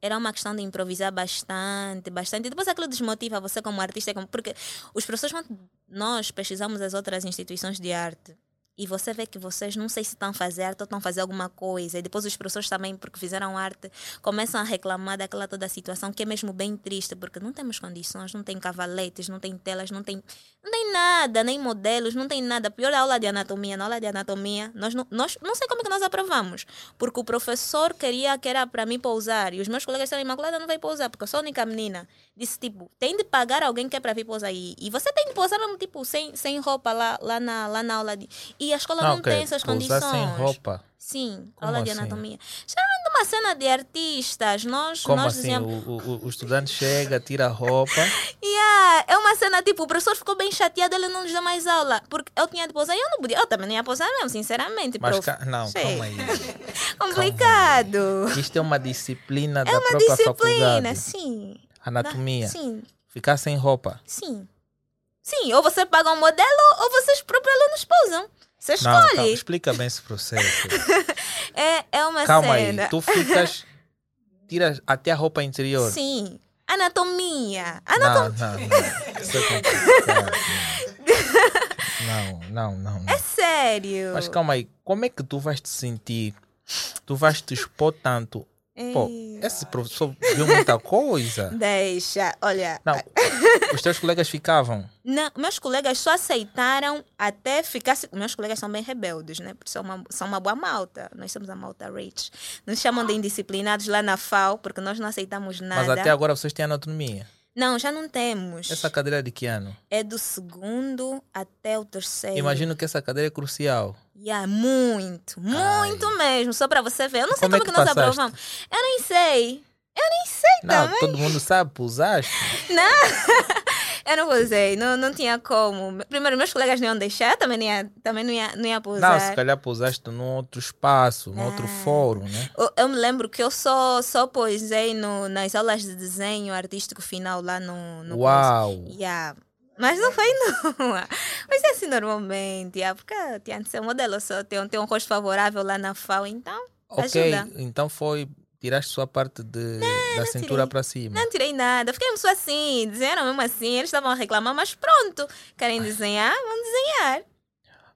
era uma questão de improvisar bastante, bastante. E depois aquilo desmotiva você como artista, porque os professores, nós pesquisamos as outras instituições de arte, e você vê que vocês não sei se estão a fazer arte ou estão a fazer alguma coisa. E depois os professores também, porque fizeram arte, começam a reclamar daquela toda a situação, que é mesmo bem triste, porque não temos condições, não tem cavaletes, não tem telas, não tem, não tem nada, nem modelos, não tem nada. Pior a aula de anatomia, na aula de anatomia, nós não, nós, não sei como é que nós aprovamos, porque o professor queria que era para mim pousar, e os meus colegas disseram, Imaculada não vai pousar, porque eu sou a única menina. Disse, tipo, tem de pagar alguém que é para vir pousar. E, e você tem de pousar mesmo, tipo, sem, sem roupa lá, lá, na, lá na aula. De, e a escola não, ok, tem essas condições. sem roupa. Sim, Como aula de assim? anatomia. Geralmente uma cena de artistas, nós, Como nós assim? dizíamos... O, o, o estudante chega, tira a roupa. Yeah, é uma cena tipo, o professor ficou bem chateado, ele não nos dá mais aula. Porque eu tinha de pousar e eu não podia. Eu também não ia pousar mesmo, sinceramente. Mas prof. ca- não, Sei. calma aí. Complicado. Isto é uma disciplina da É uma própria disciplina, faculdade. sim. Anatomia. Sim, Ficar sem roupa. sim. Sim, ou você paga um modelo ou vocês próprios alunos pousam. Você Não, calma, escolhe. explica bem esse processo. é, é uma calma aí, cena. tu ficas. Tiras até a roupa interior. Sim. Anatomia. Não, Anatomia. não, não. Isso é. Não, não, não. não. É sério. Mas calma aí, como é que tu vais te sentir? Tu vais te expor tanto? Pô, esse professor viu muita coisa. Deixa, olha. Não, os teus colegas ficavam. Não, meus colegas só aceitaram até ficar. Meus colegas são bem rebeldes, né? Porque são uma, são uma boa malta. Nós somos a malta rich. Nos chamam de indisciplinados lá na FAO, porque nós não aceitamos nada. Mas até agora vocês têm anatomia. Não, já não temos. Essa cadeira é de que ano? É do segundo até o terceiro. Imagino que essa cadeira é crucial. Yeah, muito, muito mesmo. Só para você ver. Eu não sei Como é que nós passaste? aprovamos. Eu nem sei. Eu nem sei Não, também. todo mundo sabe, pousaste. Eu não usei, não, não tinha como. Primeiro, meus colegas não iam deixar, também não ia, também não ia, não ia pousar. Não, se calhar pousaste num outro espaço, num outro Ah. fórum, né? Eu, eu me lembro que eu só, só posei no, nas aulas de desenho artístico final lá no, no Uau! curso. Yeah. Mas não foi não. Mas é assim normalmente, yeah, porque tinha de ser modelo só, tem, um- tem um rosto favorável lá na FAO, então Ok, ajuda. então foi. Tiraste sua parte de, da cintura tirei. para cima. Não tirei nada, fiquei só assim, desenharam mesmo assim, eles estavam a reclamar, mas pronto, querem desenhar, vão desenhar.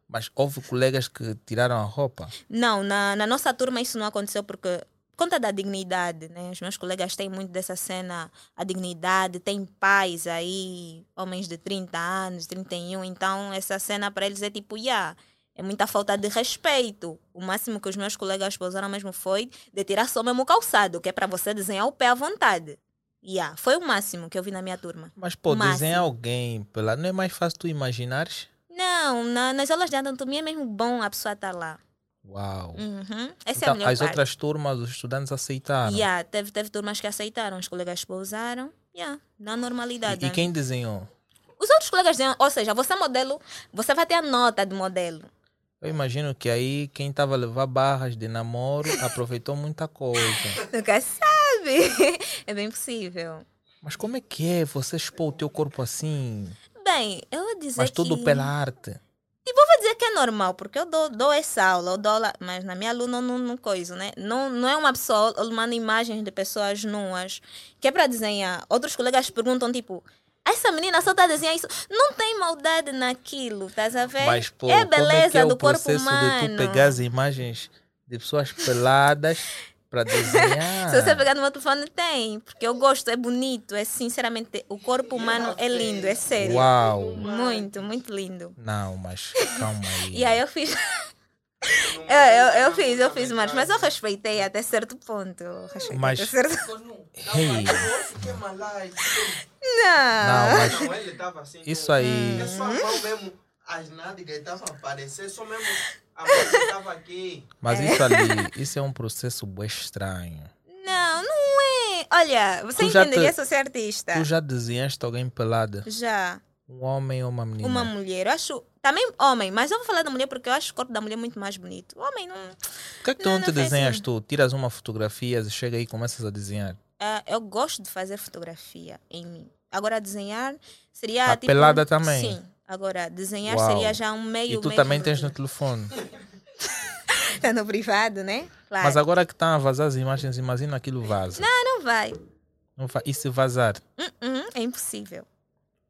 Mas houve colegas que tiraram a roupa. Não, na, na nossa turma isso não aconteceu porque por conta da dignidade, né? Os meus colegas têm muito dessa cena, a dignidade, tem pais aí, homens de 30 anos, 31, então essa cena para eles é tipo, yeah, é muita falta de respeito. O máximo que os meus colegas pousaram mesmo foi de tirar só mesmo o calçado, que é para você desenhar o pé à vontade. Yeah, foi o máximo que eu vi na minha turma. Mas pô, desenhar alguém, pela... não é mais fácil tu imaginares? Não, na- nas aulas de anatomia é mesmo bom a pessoa estar lá. Uau! Uhum. Essa é a Então, melhor as parte. outras turmas, os estudantes aceitaram. Yeah, teve, teve turmas que aceitaram, os colegas pousaram. Yeah, na normalidade. E, e né? quem desenhou? Os outros colegas diziam, ou seja, você é modelo, você vai ter a nota de modelo. Eu imagino que aí quem estava a levar barras de namoro aproveitou muita coisa. Nunca sabe. É bem possível. Mas como é que é você expor o teu corpo assim? Bem, eu vou dizer Mas tudo que... pela arte. E vou dizer que é normal, porque eu dou, dou essa aula, eu dou aula, mas na minha aluna não, não coisa, né? Não, não é uma pessoa, eu mando imagens de pessoas nuas, que é para desenhar. Outros colegas perguntam, tipo, essa menina só está a desenhar isso. Não tem maldade naquilo, estás a ver? Mas, pô, é a como é beleza que é do corpo humano. de tu pegar as imagens de pessoas peladas para desenhar? Se você pegar no meu telefone, tem. Porque eu gosto, é bonito, é sinceramente, o corpo humano é lindo, é sério. Uau! Muito, muito lindo. Não, mas calma aí. E aí eu fiz. Eu, eu, eu fiz, eu fiz, mas, mas eu respeitei até certo ponto. eu respeitei Mas- até certo... Hey. Não. Não, mas Não, ele tava assim. isso aí. É só a mão mesmo, as nádegas estavam a aparecer, só mesmo a mão estava aqui. Mas isso ali, isso é um processo bem estranho. Não, não é. Olha, você Tu entenderia te- se eu ser artista? Tu já desenhaste alguém pelada? Já. Um homem ou uma menina? Uma mulher. Eu acho. Também homem, mas eu vou falar da mulher porque eu acho o corpo da mulher muito mais bonito. O homem não. Por que é que tu Não, não, não te desenhas assim. tu? Tiras uma fotografia, chega aí e começas a desenhar. Ah, eu gosto de fazer fotografia em mim. Agora, desenhar seria. A tipo, pelada também? Sim. Agora, desenhar Uau. seria já um meio. e tu meio também tens no telefone. Tá no privado, né? Claro. Mas agora que estão a vazar as imagens, imagina aquilo vaza. Não vai. Não fa- E se vazar? Hum, hum, é impossível.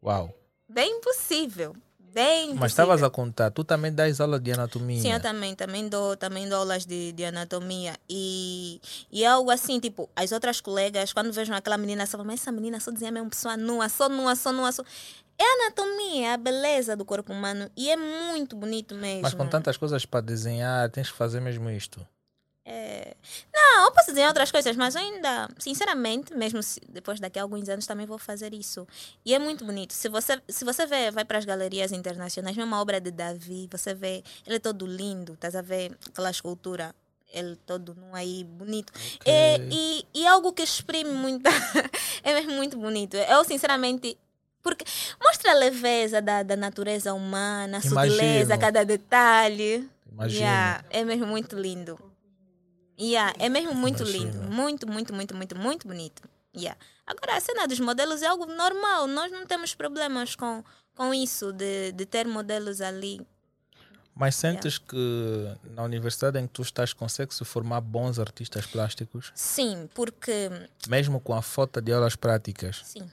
Uau. Bem impossível. Bem. Mas estavas a contar, tu também dás aula de anatomia. Sim, eu também, também dou, também dou aulas de, de anatomia. E, e é algo assim, tipo, as outras colegas, quando vejam aquela menina, só falam, mas essa menina só desenha mesmo pessoa nua, só nua, só nua, só. É a anatomia, é a beleza do corpo humano. E é muito bonito mesmo. Mas com tantas coisas para desenhar, tens que fazer mesmo isto. É... Não, eu posso desenhar outras coisas, mas ainda, sinceramente, mesmo depois daqui a alguns anos, também vou fazer isso. E é muito bonito. Se você, se você vê, vai para as galerias internacionais, mesmo a obra de Davi, você vê, ele é todo lindo, estás a ver aquela escultura, ele todo nu aí, bonito. É, e, e algo que exprime muito, é mesmo muito bonito. Eu, sinceramente, porque mostra a leveza da, da natureza humana, a sutileza, cada detalhe. Imagina. Yeah, é mesmo muito lindo. Yeah, é mesmo muito lindo. Muito, muito, muito, muito, muito bonito. Yeah. Agora, a cena dos modelos é algo normal. Nós não temos problemas com, com isso, de, de ter modelos ali. Mas sentes que na universidade em que tu estás consegue-se formar bons artistas plásticos? Sim, porque Mesmo com a falta de aulas práticas? Sim.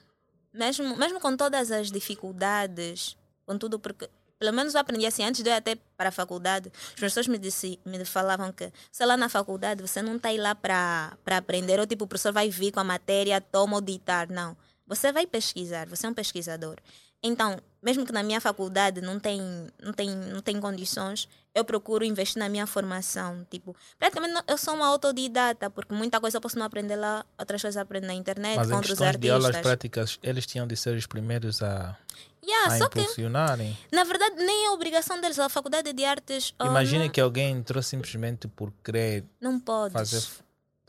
Mesmo, mesmo com todas as dificuldades, com tudo, porque pelo menos eu aprendi assim, antes de eu ir até para a faculdade, os professores me, disse, me falavam que, sei lá, na faculdade você não está aí lá para aprender, ou tipo, o professor vai vir com a matéria, toma ou ditar. Não. Você vai pesquisar, você é um pesquisador. Então, mesmo que na minha faculdade não tem, não tem, não tem condições, eu procuro investir na minha formação. Tipo, praticamente eu sou uma autodidata, porque muita coisa eu posso não aprender lá, outras coisas aprendo na internet, Mas em outros questões de aulas artistas. práticas, eles tinham de ser os primeiros a, Yeah, a só que, impulsionarem. na verdade, nem é obrigação deles. A faculdade de artes oh, Imagine não, que alguém entrou simplesmente por querer não podes. fazer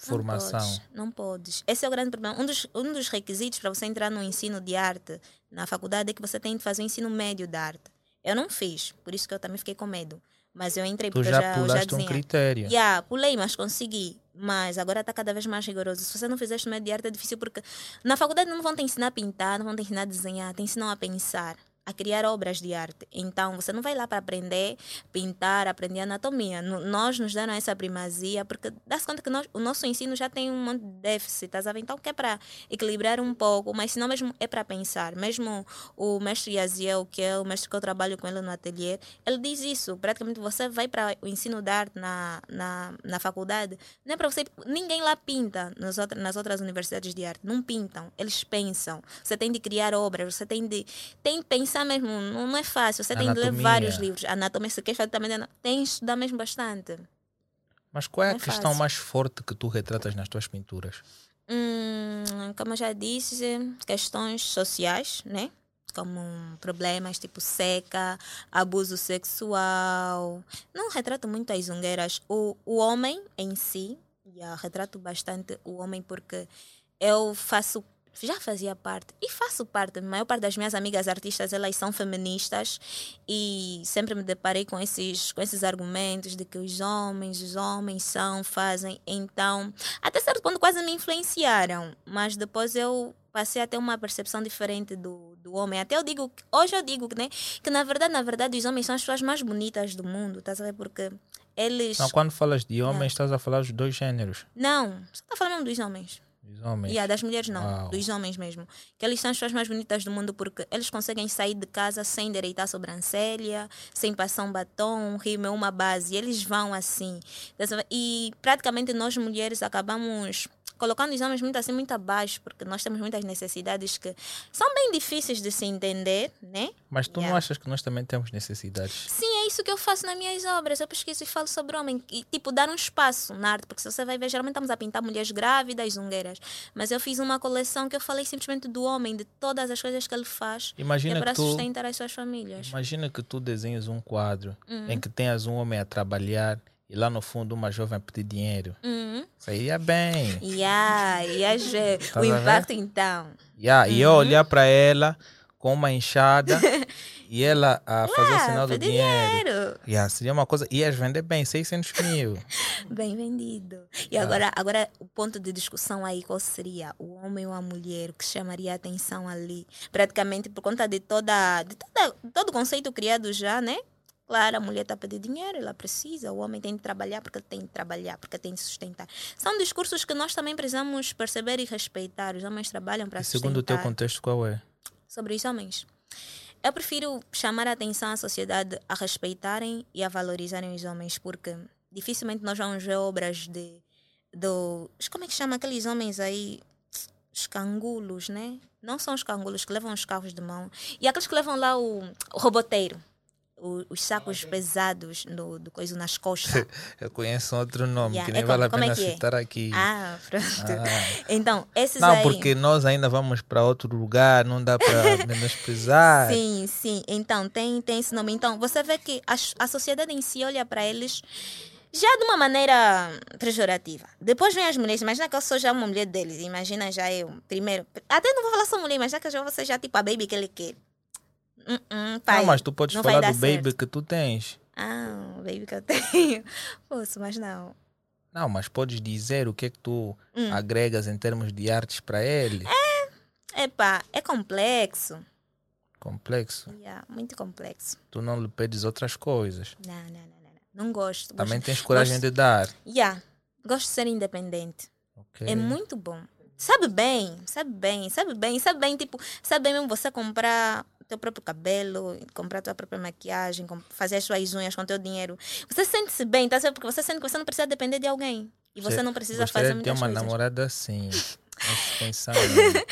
formação. Não podes, não podes. Esse é o grande problema. Um dos, um dos requisitos para você entrar no ensino de arte na faculdade é que você tem de fazer o ensino médio de arte. Eu não fiz, por isso que eu também fiquei com medo. Mas eu entrei Tu porque já, eu já, eu já pulaste um desenhei. critério. Yeah, pulei, mas consegui. Mas agora está cada vez mais rigoroso. Se você não fizer médio de arte, é difícil porque na faculdade não vão te ensinar a pintar, não vão te ensinar a desenhar, te ensinam a pensar, a criar obras de arte. Então, você não vai lá para aprender, pintar, aprender anatomia. Nós nos deram essa primazia porque dá-se conta que nós, o nosso ensino já tem um monte de déficit, ver? Então, que é para equilibrar um pouco, mas se não mesmo é para pensar. Mesmo o mestre Yaziel, que é o mestre que eu trabalho com ele no ateliê, ele diz isso. Praticamente você vai para o ensino de arte na, na, na faculdade, não é para você. Ninguém lá pinta nas nas outras universidades de arte. Não pintam, eles pensam. Você tem de criar obras, você tem de, tem de pensar mesmo. Não, não é fácil. Você tem de ler Anatomia. vários livros. Anatomia, se quer também, tem de estudar mesmo bastante. Mas qual é a Não é questão fácil. mais forte que tu retratas nas tuas pinturas? Hum, como eu já disse, questões sociais, né? Como problemas tipo seca, abuso sexual. Não retrato muito as zungueiras. O, o homem em si, já retrato bastante o homem porque eu faço já fazia parte e faço parte. A maior parte das minhas amigas artistas elas são feministas e sempre me deparei com esses com esses argumentos de que os homens os homens são fazem então até certo ponto quase me influenciaram mas depois eu passei a ter uma percepção diferente do, do homem até eu digo hoje eu digo que né que na verdade na verdade os homens são as pessoas mais bonitas do mundo tá sabe porque eles Não, quando falas de homens, estás a falar dos dois géneros. não você tá falando dos homens homens. Yeah, das mulheres não, Uau. dos homens mesmo. Que eles são as pessoas mais bonitas do mundo porque eles conseguem sair de casa sem endireitar a sobrancelha, sem passar um batom, um rímel, uma base. E eles vão assim. E praticamente nós mulheres acabamos colocando os homens muito assim, muito abaixo, porque nós temos muitas necessidades que são bem difíceis de se entender, né? Mas tu não Yeah. achas que nós também temos necessidades? Sim, é é isso que eu faço nas minhas obras. Eu pesquiso e falo sobre o homem. E, tipo, dar um espaço na arte. Porque se você vai ver, geralmente estamos a pintar mulheres grávidas, zungueiras. Mas eu fiz uma coleção que eu falei simplesmente do homem, de todas as coisas que ele faz. Imagina é para que tu, sustentar as suas famílias. imagina que tu desenhas um quadro Uhum. em que tenhas um homem a trabalhar e lá no fundo uma jovem pedir dinheiro. Uhum. Sairia bem. Yeah, yeah, ver o ver? impacto então. Yeah, E Uhum. eu olhar para ela com uma enxada e ela a fazer o Ah, sinal do dinheiro. dinheiro. Yeah, seria uma coisa. Ias vender bem, 600 mil. Bem vendido. Ah. E agora, agora o ponto de discussão aí qual seria? O homem ou a mulher que chamaria a atenção ali? Praticamente por conta de toda, de toda todo o conceito criado já, né? Claro, a mulher está a pedir dinheiro, ela precisa, o homem tem de trabalhar porque tem de trabalhar, porque tem de sustentar. São discursos que nós também precisamos perceber e respeitar. Os homens trabalham para E sustentar. segundo o teu contexto, qual é? sobre os homens. Eu prefiro chamar a atenção à sociedade a respeitarem e a valorizarem os homens, porque dificilmente nós vamos ver obras de. Do, como é que chama aqueles homens aí? Os cangulos, né? Não são os cangulos que levam os carros de mão. E aqueles que levam lá o, o roboteiro. O- os sacos pesados do, do coisa nas costas. Eu conheço outro nome Yeah, que é nem como- vale a como é pena é? citar aqui. ah, pronto. Ah. Então, esses Não, aí. porque nós ainda vamos para outro lugar, não dá para menosprezar. Sim, sim. Então, tem, tem esse nome. Então, você vê que a, a sociedade em si olha para eles já de uma maneira pejorativa. Depois vem as mulheres. Imagina que eu sou já uma mulher deles. Imagina já eu. Primeiro. Até não vou falar só mulher, mas já que eu já vou ser já tipo a baby que ele quer. Hum, hum, pai, não, mas tu podes falar do baby certo. que tu tens. Ah, o baby que eu tenho. Posso, mas não. Não, mas podes dizer o que é que tu Hum. agregas em termos de artes para ele. Epá, é complexo. Complexo. Yeah, muito complexo. Tu não lhe pedes outras coisas. Não, não, não, não. Não, não gosto. Também gosto. tens coragem gosto- de dar. Yeah, gosto de ser independente. ok? É muito bom. Sabe bem, sabe bem, sabe bem, sabe bem, tipo, sabe bem mesmo você comprar teu próprio cabelo, comprar tua própria maquiagem, fazer as suas unhas com teu dinheiro. Você sente-se bem, tá certo? Porque você sente que você não precisa depender de alguém. E você não precisa fazer de ter muitas uma coisas. namorada assim.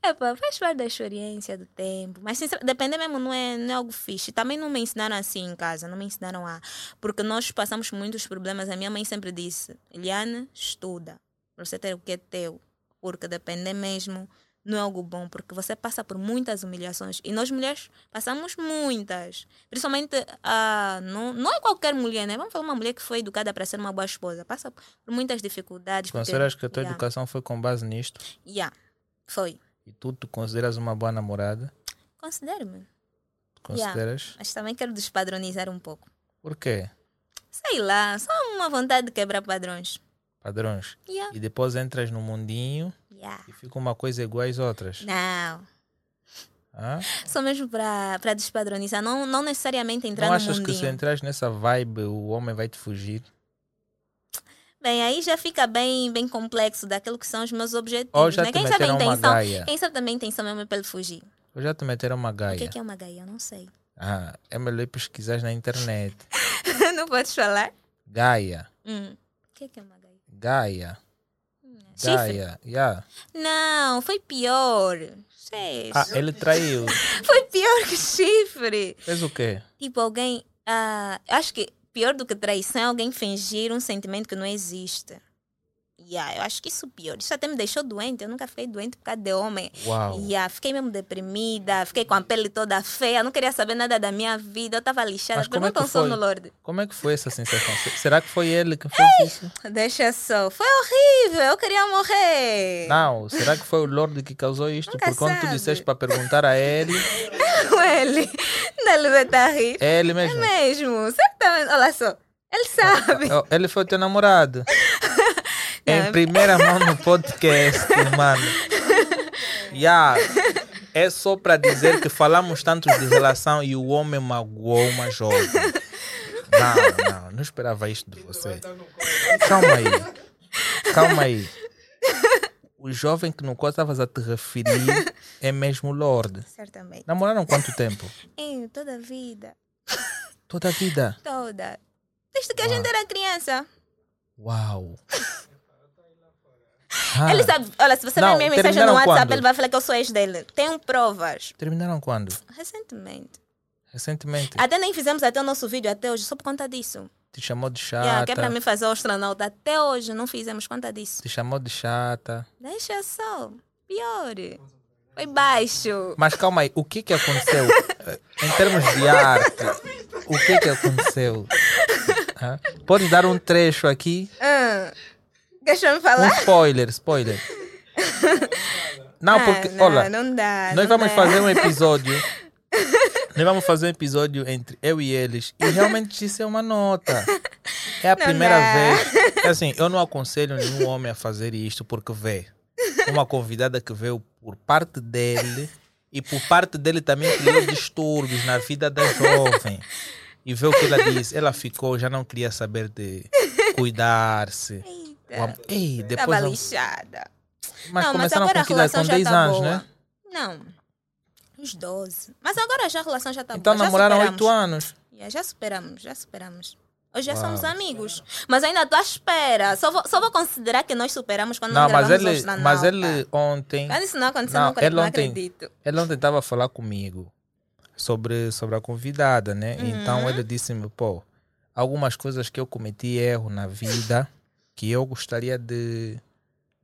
É, pá, faz parte da experiência do tempo. Mas sincero, depender mesmo não é, não é algo fixe. Também não me ensinaram assim em casa, não me ensinaram a. Porque nós passamos muitos problemas. A minha mãe sempre disse: Eliane, estuda. Para você ter o que é teu. Porque depender mesmo não é algo bom. Porque você passa por muitas humilhações. E nós mulheres passamos muitas. Principalmente, a não, não é qualquer mulher, né? Vamos falar uma mulher que foi educada para ser uma boa esposa. Passa por muitas dificuldades. porque- Consideras que a tua Yeah. educação foi com base nisto? Yeah, foi. E tu te consideras uma boa namorada? Considero-me. Consideras? Mas também quero despadronizar um pouco. Por quê? Sei lá, só uma vontade de quebrar padrões. Padrões. Yeah. E depois entras no mundinho Yeah. e fica uma coisa igual às outras. Não. Só mesmo para despadronizar. Não, não necessariamente entrar Não no achas que mundinho. se entras nessa vibe o homem vai te fugir? Bem, aí já fica bem, bem complexo daquilo que são os meus objetivos. Né? Quem sabe a intenção. gaia? Quem sabe também a intenção mesmo é para ele fugir. Ou já te meteram uma O que gaia? é, que é uma gaia? Eu não sei. Ah, é melhor pesquisar na internet. não podes falar? Gaia. Hum. O que é, que é uma gaia? Gaia. Chifre? Gaia. Yeah. Não, foi pior. Sei. Ah, ele traiu. Foi pior que chifre. Fez o quê? Tipo, alguém. ah, acho que pior do que traição é alguém fingir um sentimento que não existe. Yeah, eu acho que isso é pior. Isso até me deixou doente. Eu nunca fiquei doente por causa de homem. Uau. Yeah, fiquei mesmo deprimida, fiquei com a pele toda feia, não queria saber nada da minha vida, eu estava lixada. Mas como é que foi? no Lorde. Como é que foi essa sensação? Se- Será que foi ele que fez isso? Deixa só, foi horrível, eu queria morrer. Não, será que foi o Lorde que causou isto? Nunca Porque quando tu disseste para perguntar a ele, ele, não ele vai estar a rir. é ele mesmo. Mesmo, certamente, olha só, ele sabe. Ele foi teu namorado. em Não. primeira mão no podcast, mano. Yeah. É só para dizer que falamos tanto de relação e o homem magoou uma jovem. Não, não, não esperava isto de você. Calma aí. Calma aí. O jovem que no qual estavas a te referir é mesmo Lorde. Certamente. Namoraram quanto tempo? Em toda a vida, Toda a vida. toda. Desde que a gente era criança. Uau. Ah, Ele sabe, olha, se você Não, ver minha mensagem no WhatsApp, quando? ele vai falar que eu sou ex dele. Tenho provas. Terminaram quando? Recentemente. Recentemente. Até nem fizemos até o nosso vídeo até hoje, só por conta disso. Te chamou de chata. Yeah, que é para mim fazer o astronauta. Até hoje não fizemos conta disso. Te chamou de chata. Deixa só. Pior. Foi baixo. Mas calma aí, o que que aconteceu? Em termos de arte, o que que aconteceu? Hã? Pode dar um trecho aqui? Ah, deixa eu Um falar. spoiler, spoiler. Não, Ah, porque, não, olha, não dá. nós não vamos dá. fazer um episódio. Nós vamos fazer um episódio entre eu e eles. E realmente isso é uma nota. É a Não primeira dá. vez. É Assim, eu não aconselho nenhum homem a fazer isto porque vê uma convidada que veio por parte dele e por parte dele também criou distúrbios na vida da jovem. E vê o que ela disse. Ela ficou, já não queria saber de cuidar-se. O am- Ei, depois. Tava vamos- lixada. Mas não, mas começaram agora com a relação Com já 10 tá anos, boa. né? Não. Uns 12. Mas agora já a relação já tá Então boa. já namoraram superamos. 8 anos. Yeah, já superamos, já superamos. Hoje já Uau. somos amigos. Mas ainda estou à espera. Só vou, só vou considerar que nós superamos quando Não, nós mas ele, astronauta. mas ele ontem. Quando isso não aconteceu, Não, não, ele não ontem- acredito. Ele ontem estava a falar comigo sobre, sobre a convidada, né? Uhum. Então ele disse-me, pô, algumas coisas que eu cometi erro na vida que eu gostaria de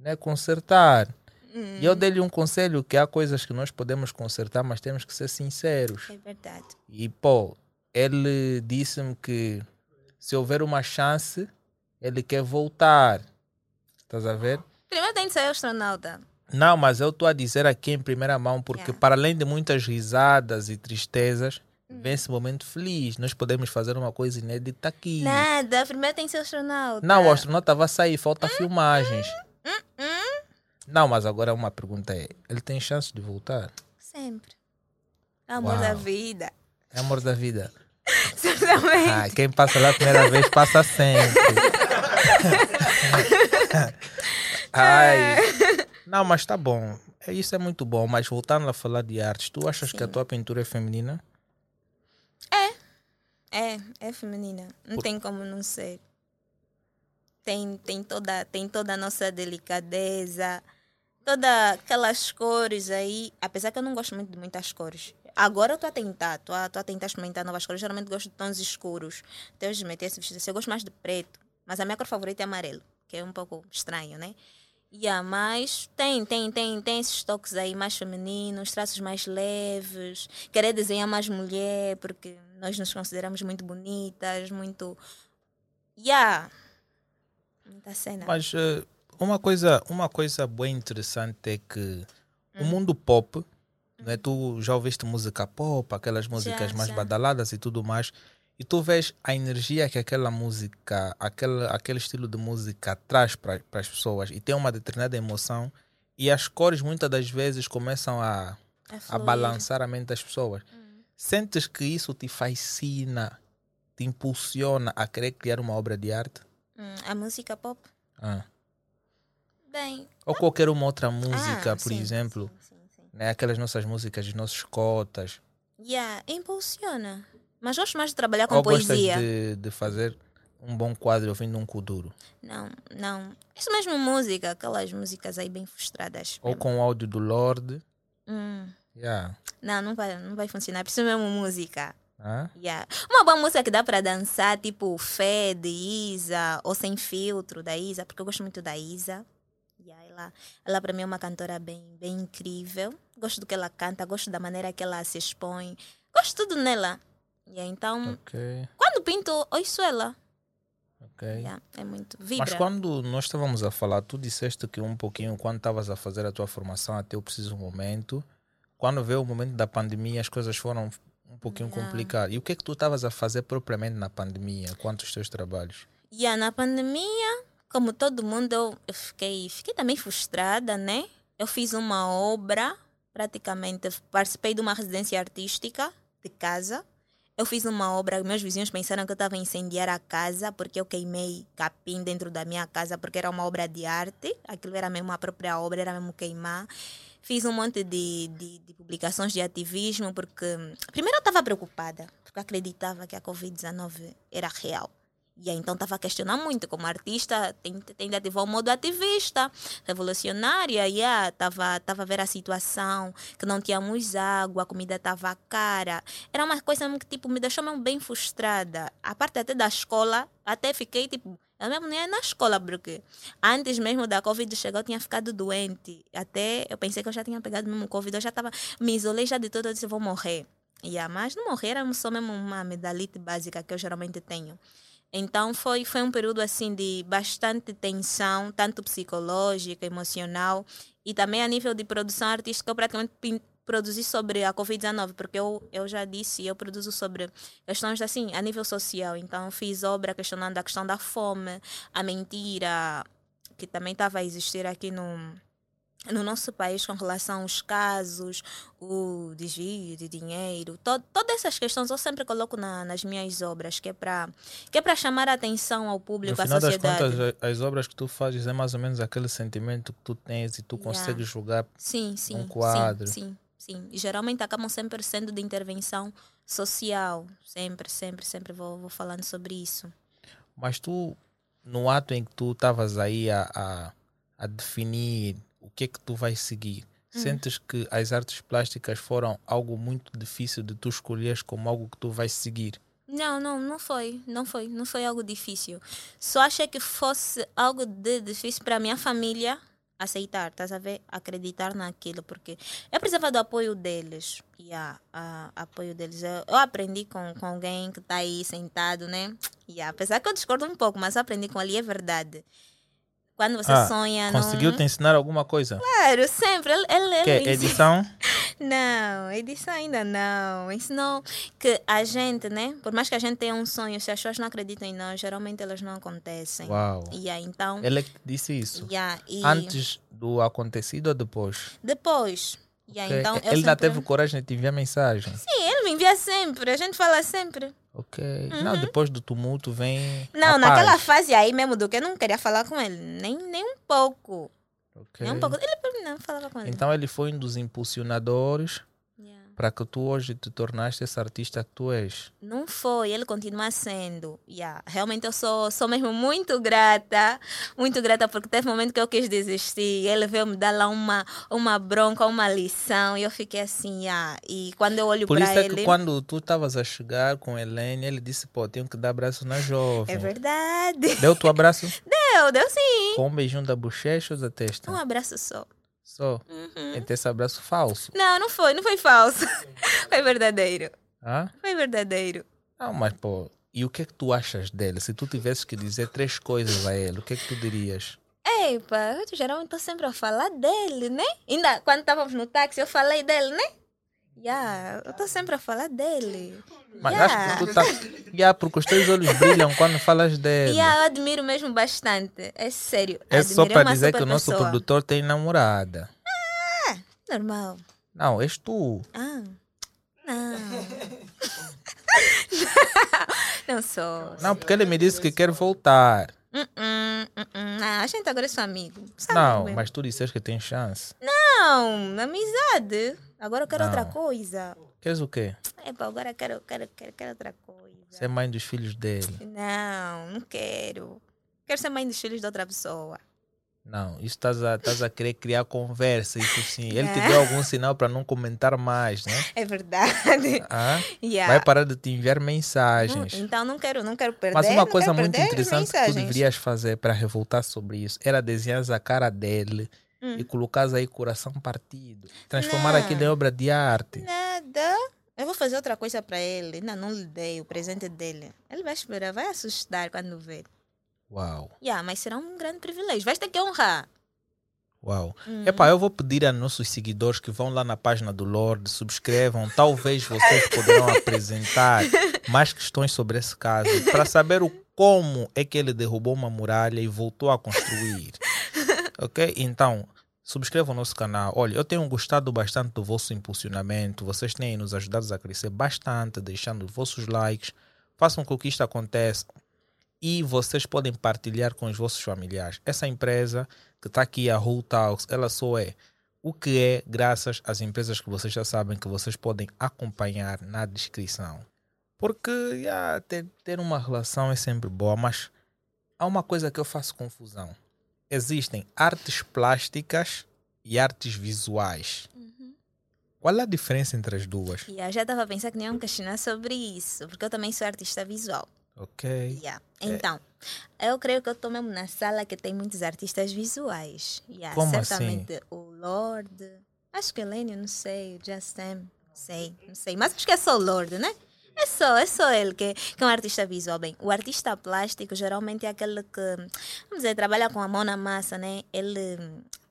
né, consertar. Hum, E eu dei-lhe um conselho que há coisas que nós podemos consertar, mas temos que ser sinceros. É verdade. E, pô, ele disse-me que se houver uma chance, ele quer voltar. Estás a ver? Primeiro tem de ser astronauta. Não, mas eu estou a dizer aqui em primeira mão, porque Yeah. para além de muitas risadas e tristezas, Hum. Vem esse momento feliz. Nós podemos fazer uma coisa inédita aqui. Nada, primeiro tem de ser astronauta. Não, o astronauta vai sair, falta filmagens. Não, mas agora uma pergunta é: ele tem chance de voltar? Sempre. Amor Uau. da vida. É amor da vida. Certamente. Ah, quem passa lá a primeira vez passa sempre. Ai. Não, mas tá bom. É, Isso é muito bom. Mas voltando a falar de artes, tu achas que a Sim. tua pintura é feminina? É, é feminina. Não Por- tem como não ser. Tem, tem, toda, tem toda a nossa delicadeza, todas aquelas cores aí. Apesar que eu não gosto muito de muitas cores. Agora eu estou a tentar, estou a, tô a tentar experimentar novas cores. Geralmente gosto de tons escuros. Até hoje meter esse vestido assim. Eu gosto mais de preto. Mas a minha cor favorita é amarelo, que é um pouco estranho, né? Yeah, mas tem, tem, tem, tem esses toques aí mais femininos, traços mais leves, querer desenhar mais mulher, porque nós nos consideramos muito bonitas, muito. Yeah. Muita cena. Mas eh, uma coisa, uma coisa bem interessante é que Hum. o mundo pop, né, tu já ouviste música pop, aquelas músicas mais já. badaladas e tudo mais, e tu vês a energia que aquela música, aquele, aquele estilo de música traz para as pessoas e tem uma determinada emoção e as cores muitas das vezes começam a, a fluir. balançar a mente das pessoas. Hum. Sentes que isso te fascina, te impulsiona a querer criar uma obra de arte? Hum, a música pop? Ah. Bem. Ou qualquer uma outra música, ah, por sim, exemplo, Sim, sim, sim. né? aquelas nossas músicas, os nossos cotas. Yeah, impulsiona. Mas gosto mais de trabalhar com Ou poesia. de, de fazer um bom quadro ouvindo um kuduro? Não, não. Isso mesmo música, aquelas músicas aí bem frustradas. Ou com o áudio do Lorde? Hum. Yeah. Não, não vai, não vai funcionar. Preciso mesmo música. Ah? Yeah. Uma boa música que dá para dançar, tipo Fé de Isa, ou Sem Filtro da Isa, porque eu gosto muito da Isa. Yeah, ela, ela para mim é uma cantora bem, bem incrível. Gosto do que ela canta, gosto da maneira que ela se expõe. Gosto tudo nela. Yeah, então, Ok, quando pinto, ouço ela. ok. Yeah, é muito. Vibra. Mas quando nós estávamos a falar, tu disseste que um pouquinho, quando estavas a fazer a tua formação até o preciso momento, quando veio o momento da pandemia, as coisas foram um pouquinho Yeah. complicadas. E o que é que tu estavas a fazer propriamente na pandemia, quanto os teus trabalhos? Yeah, na pandemia, como todo mundo, eu, eu fiquei, fiquei também frustrada, né? Eu fiz uma obra, praticamente participei de uma residência artística de casa. Eu fiz uma obra, meus vizinhos pensaram que eu estava a incendiar a casa porque eu queimei capim dentro da minha casa porque era uma obra de arte. Aquilo era mesmo a própria obra, era mesmo queimar. Fiz um monte de, de, de publicações de ativismo porque, primeiro, eu estava preocupada porque acreditava que a Covid-19 era real. E aí, então estava a questionar muito, como artista, tem de ativar o modo ativista, revolucionária, e estava tava a ver a situação, que não tínhamos água, a comida estava cara. Era uma coisa que tipo, me deixou mesmo bem frustrada. A parte até da escola, até fiquei tipo, eu mesmo nem na escola, porque antes mesmo da Covid chegar, eu tinha ficado doente. Até eu pensei que eu já tinha pegado mesmo Covid, eu já estava, me isolei já de tudo, eu disse, vou morrer. Yeah, mas não morrer, era só mesmo uma medalite básica que eu geralmente tenho. Então foi, foi um período assim de bastante tensão, tanto psicológica, emocional e também a nível de produção artística, eu praticamente produzi sobre a Covid-19, porque eu, eu já disse, eu produzo sobre questões assim, a nível social. Então fiz obra questionando a questão da fome, a mentira, que também estava a existir aqui no, no nosso país com relação aos casos, o desvio de dinheiro, to todas essas questões eu sempre coloco na, nas minhas obras, que é para que é para chamar a atenção ao público, no à sociedade. Das contas, as obras que tu fazes é mais ou menos aquele sentimento que tu tens e tu yeah. consegues julgar sim, sim, um quadro. Sim, sim, sim. E geralmente acabam sempre sendo de intervenção social. Sempre, sempre, sempre vou, vou falando sobre isso. Mas tu, no ato em que tu estavas aí a, a, a definir o que é que tu vais seguir? Hum. Sentes que as artes plásticas foram algo muito difícil de tu escolheres como algo que tu vais seguir? Não, não, não foi, não foi, não foi algo difícil. Só achei que fosse algo de difícil para minha família aceitar, estás a ver? Acreditar naquilo, porque eu precisava do apoio deles. E yeah, a, apoio deles. Eu, eu, aprendi com, com alguém que está aí sentado, né? E yeah, apesar que eu discordo um pouco, mas aprendi com ele, é verdade. Quando você ah, sonha. Conseguiu te ensinar alguma coisa? Claro, sempre. Ele, ele, que, ele edição? não, edição ainda não. Ensinou que a gente, né? Por mais que a gente tenha um sonho, se as pessoas não acreditam em nós, geralmente elas não acontecem. Uau. E aí, então. Ele que disse isso? Yeah, e... Antes do acontecido ou depois? Depois. Yeah, então, ele ainda teve coragem de te enviar mensagem? Sim, ele me envia sempre. A gente fala sempre. Ok. Uhum. Não, depois do tumulto vem. Não, naquela fase aí mesmo do que eu não queria falar com ele. Nem, nem um pouco. Okay. Nem um pouco. Ele não falava com ele. Então ele foi um dos impulsionadores para que tu hoje te tornaste essa artista que tu és? Não foi, ele continua sendo. Yeah. Realmente eu sou, sou mesmo muito grata, muito grata porque teve um momento que eu quis desistir. Ele veio me dar lá uma, uma bronca, uma lição e eu fiquei assim, yeah. e quando eu olho para ele... Por isso é que quando tu estavas a chegar com Helene, ele disse, pô, tenho que dar abraço na jovem. É verdade. Deu o abraço? Deu, deu sim. Com um beijinho da bochecha ou da testa? Um abraço só. Só? Uhum. Então esse abraço falso? Não, não foi, não foi falso. foi verdadeiro. Hã? Foi verdadeiro. Não, mas pô, e o que é que tu achas dele? Se tu tivesses que dizer três coisas a ele, o que é que tu dirias? Eipa, eu geralmente estou sempre a falar dele, né? Ainda quando estávamos no táxi eu falei dele, né? Yeah, eu estou sempre a falar dele. Mas yeah. acho que tu tá. Yeah, porque os teus olhos brilham quando falas dele. Yeah, eu admiro mesmo bastante. É sério. É só para dizer que o nosso produtor tem namorada. Ah, normal. Não, és tu. Ah. Não. não sou. Não, porque ele me disse que quer voltar. Uh -uh, uh não, a gente agora é só amigo. Sabe não, mas tu disseste que tem chance. Não, amizade. Agora eu quero não. outra coisa. Queres o quê? Epa, agora eu quero, quero, quero, quero outra coisa. Ser mãe dos filhos dele. Não, não quero. Quero ser mãe dos filhos de outra pessoa. Não, isso estás a, estás a querer criar conversa, isso sim. Ele te deu algum sinal para não comentar mais, né? É verdade. Ah? Yeah. Vai parar de te enviar mensagens. então não quero, não quero perder. Mas uma coisa muito interessante que tu deverias fazer para revoltar sobre isso era desenhar a cara dele hum. e colocar aí coração partido. Transformar não. aquilo em obra de arte. Nada. Eu vou fazer outra coisa para ele. Ainda não lhe dei o presente dele. Ele vai esperar, vai assustar quando ver. Uau. Yeah, mas será um grande privilégio. Vais ter que honrar. Uau. Epá, eu vou pedir a nossos seguidores que vão lá na página do Lorde, subscrevam. Talvez vocês poderão apresentar mais questões sobre esse caso para saber o como é que ele derrubou uma muralha e voltou a construir. ok? Então, subscrevam o nosso canal. Olha, eu tenho gostado bastante do vosso impulsionamento. Vocês têm nos ajudado a crescer bastante, deixando vossos likes. Façam com que isto aconteça e vocês podem partilhar com os vossos familiares. Essa empresa que está aqui, a Whole Talks, ela só é o que é graças às empresas que vocês já sabem que vocês podem acompanhar na descrição. Porque yeah, ter, ter uma relação é sempre boa, mas há uma coisa que eu faço confusão. Existem artes plásticas e artes visuais. Qual é a diferença entre as duas? Yeah, já estava a pensar que nem iam questionar sobre isso, porque eu também sou artista visual. Ok. Yeah. Então, eu creio que eu estou mesmo na sala que tem muitos artistas visuais. Yeah, Como certamente o Lorde, acho que o Lenny, não sei, o Justin, não sei, não sei, mas acho que é só o Lorde, né? É só, é só ele que, que é um artista visual. Bem, o artista plástico geralmente é aquele que, vamos dizer, trabalha com a mão na massa, né? Ele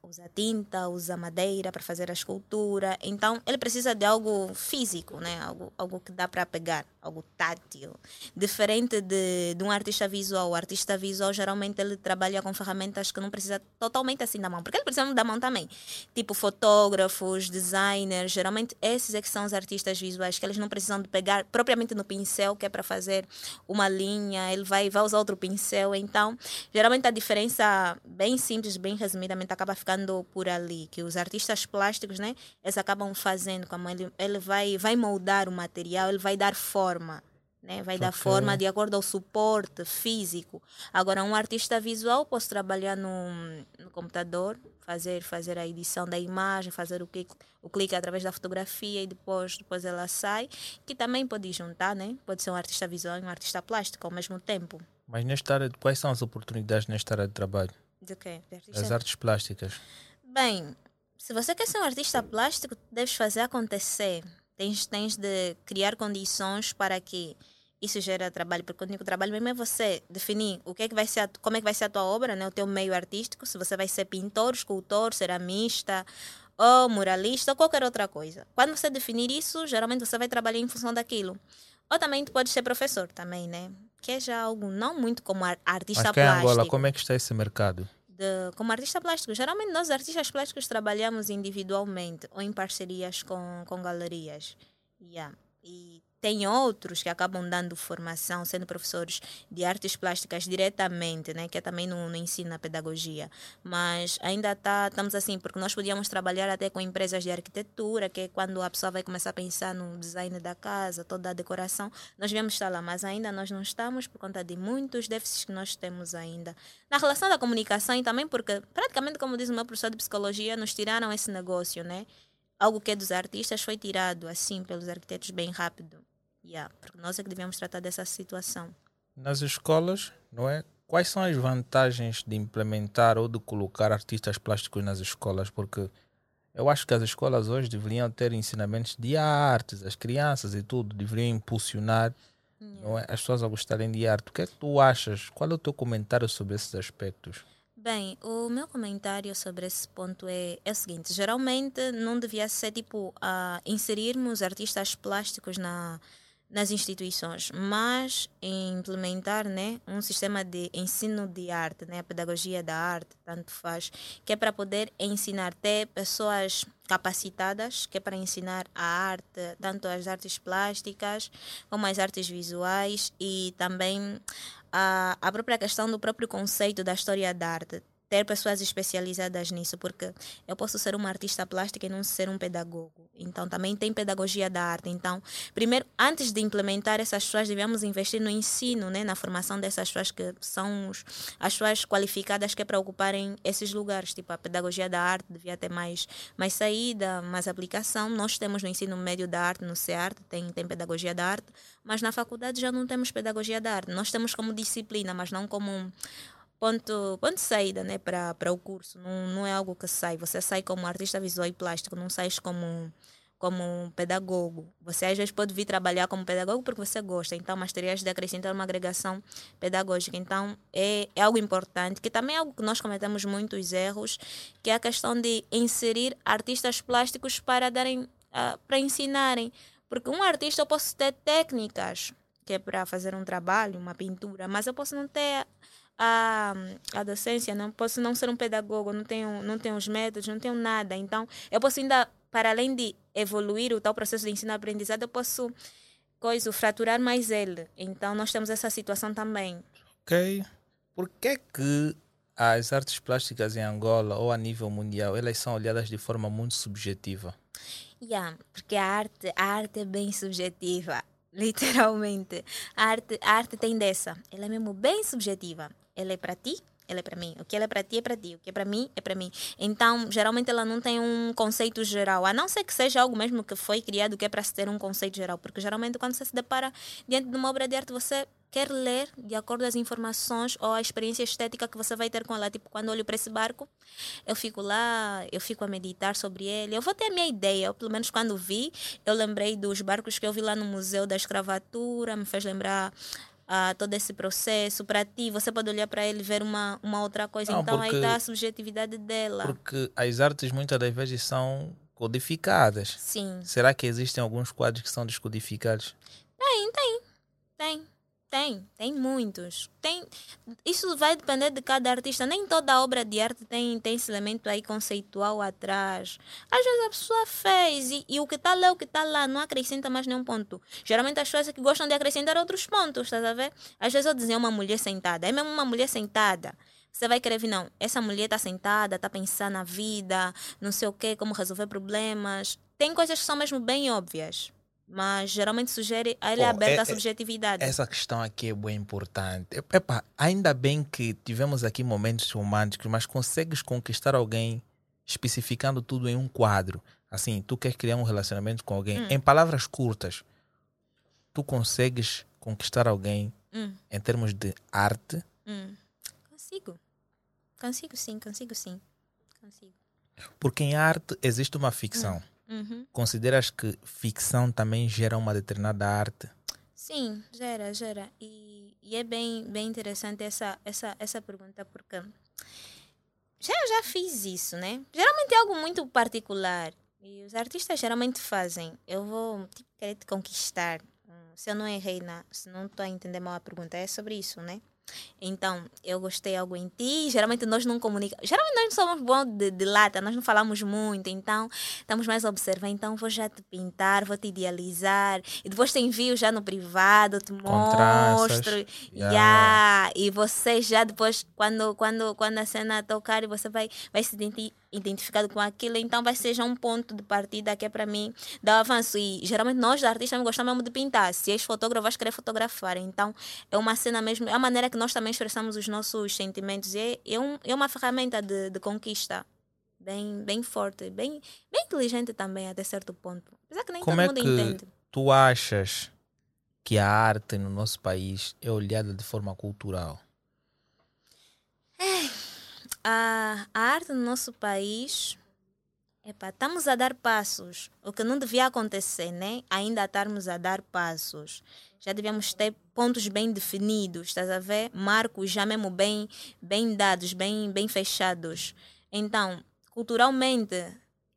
usa tinta, usa madeira para fazer a escultura. Então, ele precisa de algo físico, né? algo, algo que dá para pegar, algo tátil. Diferente de, de um artista visual. O artista visual, geralmente, ele trabalha com ferramentas que não precisa totalmente assim da mão, porque ele precisa da mão também. Tipo fotógrafos, designers, geralmente esses é que são os artistas visuais, que eles não precisam de pegar propriamente no pincel, que é para fazer uma linha, ele vai, vai usar outro pincel. Então, geralmente a diferença, bem simples, bem resumidamente, acaba ficando por ali, que os artistas plásticos, né, eles acabam fazendo, como ele, ele vai, vai moldar o material, ele vai dar forma. Né? Vai dar Ok. forma de acordo ao suporte físico. Agora, um artista visual, posso trabalhar no, no computador, fazer, fazer a edição da imagem, fazer o clique, o clique através da fotografia e depois, depois ela sai, que também pode juntar, né? Pode ser um artista visual e um artista plástico ao mesmo tempo. Mas nesta área, quais são as oportunidades nesta área de trabalho? De quê? Das artes plásticas. Bem, se você quer ser um artista plástico, deves fazer acontecer. Tens, tens de criar condições para que isso gere trabalho, porque o único trabalho mesmo é você definir o que é que vai ser, a- como é que vai ser a tua obra, né? o teu meio artístico, se você vai ser pintor, escultor, ceramista, ou muralista, ou qualquer outra coisa. Quando você definir isso, geralmente você vai trabalhar em função daquilo. Ou também tu pode ser professor também, né? Que é já algo não muito como ar- artista Mas em plástico Angola, como é que está esse mercado? De, como artista plástico. Geralmente nós artistas plásticos trabalhamos individualmente ou em parcerias com, com galerias. Yeah. E tem outros que acabam dando formação, sendo professores de artes plásticas diretamente, né? que é também no ensino, na pedagogia. Mas ainda tá, estamos assim, porque nós podíamos trabalhar até com empresas de arquitetura, que é quando a pessoa vai começar a pensar no design da casa, toda a decoração, nós devemos estar lá, mas ainda nós não estamos por conta de muitos déficits que nós temos ainda. Na relação da comunicação e também porque, praticamente, como diz o meu professor de psicologia, nos tiraram esse negócio, né? Algo que é dos artistas foi tirado, assim, pelos arquitetos bem rápido. Yeah, porque nós é que devemos tratar dessa situação. Nas escolas, não é? Quais são as vantagens de implementar ou de colocar artistas plásticos nas escolas? Porque eu acho que as escolas hoje deveriam ter ensinamentos de artes, as crianças e tudo, deveriam impulsionar não é? as pessoas a gostarem de arte. O que é que tu achas? Qual é o teu comentário sobre esses aspectos? Bem, o meu comentário sobre esse ponto é, é o seguinte: geralmente não devia ser tipo a inserirmos artistas plásticos na, nas instituições, mas implementar né, um sistema de ensino de arte, né, a pedagogia da arte, tanto faz, que é para poder ensinar, ter pessoas capacitadas, que é para ensinar a arte, tanto as artes plásticas como as artes visuais e também a, a própria questão do próprio conceito da história da arte. Ter pessoas especializadas nisso, porque eu posso ser uma artista plástica e não ser um pedagogo. Então, também tem pedagogia da arte. Então, primeiro, antes de implementar essas pessoas, devemos investir no ensino, né, na formação dessas pessoas que são os, as pessoas qualificadas que é para ocuparem esses lugares. Tipo, a pedagogia da arte devia ter mais, mais saída, mais aplicação. Nós temos no ensino médio da arte, no CEART, tem, tem pedagogia da arte, mas na faculdade já não temos pedagogia da arte. Nós temos como disciplina, mas não como um ponto, ponto de saída né, para, o curso. Não, não é algo que sai. Você sai como artista visual e plástico, não sai como, como pedagogo. Você às vezes pode vir trabalhar como pedagogo porque você gosta. Então, mas terias de acrescentar uma agregação pedagógica. Então, é, é algo importante, que também é algo que nós cometemos muitos erros, que é a questão de inserir artistas plásticos para darem, ah, para ensinarem. Porque um artista eu posso ter técnicas, que é para fazer um trabalho, uma pintura, mas eu posso não ter a, a docência, não posso não ser um pedagogo, não tenho, não tenho os métodos, não tenho nada. Então, eu posso ainda, para além de evoluir o tal processo de ensino-aprendizado, eu posso coisa, fraturar mais ele. Então, nós temos essa situação também. Ok. Por que que as artes plásticas em Angola ou a nível mundial, elas são olhadas de forma muito subjetiva? Yeah, porque a arte, a arte é bem subjetiva. Literalmente. A arte, a arte tem dessa. Ela é mesmo bem subjetiva. Ela é para ti, ela é para mim. O que ela é para ti é para ti. O que é para mim é para mim. Então, geralmente ela não tem um conceito geral. A não ser que seja algo mesmo que foi criado que é para se ter um conceito geral. Porque geralmente quando você se depara diante de uma obra de arte, você quer ler de acordo as informações ou a experiência estética que você vai ter com ela. Tipo, quando olho para esse barco, eu fico lá, eu fico a meditar sobre ele. Eu vou ter a minha ideia, ou pelo menos quando vi, eu lembrei dos barcos que eu vi lá no Museu da Escravatura, me fez lembrar uh, todo esse processo. Para ti, você pode olhar para ele e ver uma, uma outra coisa. Não, então porque- aí está a subjetividade dela. Porque as artes muitas das vezes são codificadas. Sim, Será que existem alguns quadros que são descodificados? tem, tem, tem. Tem, tem muitos. Tem, isso vai depender de cada artista. Nem toda obra de arte tem, tem esse elemento aí conceitual atrás. Às vezes a pessoa fez e, e o que está lá, o que está lá, não acrescenta mais nenhum ponto. Geralmente as pessoas que gostam de acrescentar outros pontos, estás a ver? Às vezes eu dizia uma mulher sentada, é mesmo uma mulher sentada. Você vai querer ver, não, essa mulher está sentada, está pensando na vida, não sei o quê, como resolver problemas. Tem coisas que são mesmo bem óbvias. Mas geralmente sugere, aí ele é Pô, aberto é- à é- subjetividade. Essa questão aqui é bem importante. Ep- Epa, ainda bem que tivemos aqui momentos românticos, mas consegues conquistar alguém especificando tudo em um quadro. Assim, tu queres criar um relacionamento com alguém. Hum. Em palavras curtas, tu consegues conquistar alguém Hum, em termos de arte. hum. Consigo. Consigo sim, consigo sim. Consigo. Porque em arte existe uma ficção. Uhum. Consideras que ficção também gera uma determinada arte? Sim, gera, gera. E, e é bem, bem interessante essa, essa, essa pergunta, porque já, já fiz isso, né? Geralmente é algo muito particular. E os artistas geralmente fazem. Eu vou tipo, querer te conquistar. Se eu não errei, na, se não estou a entender mal a pergunta, é sobre isso, né? Então, eu gostei algo em ti. Geralmente nós não comunicamos. Geralmente nós não somos bons de, de lata, nós não falamos muito. Então, estamos mais a observar. Então, vou já te pintar, vou te idealizar. E depois te envio já no privado, te mostro. Yeah. Yeah. E você já depois, quando, quando, quando a cena tocar, você vai, vai se identi- identificado com aquilo. Então, vai ser já um ponto de partida que é para mim dar avanço. E geralmente nós, artistas, gostamos mesmo de pintar. Se és fotógrafo, vais querer fotografar. Então, é uma cena mesmo, é a maneira que nós também expressamos os nossos sentimentos. E é, é, um, é uma ferramenta de, de conquista bem, bem forte, bem, bem inteligente também, até certo ponto. Apesar que nem Como todo é mundo que entende. tu achas que a arte no nosso país é olhada de forma cultural? A, arte no nosso país, epa, estamos a dar passos. O que não devia acontecer, né? Ainda estarmos a dar passos. Já devíamos ter pontos bem definidos, estás a ver? Marcos já mesmo bem, bem dados, bem, bem fechados. Então, culturalmente,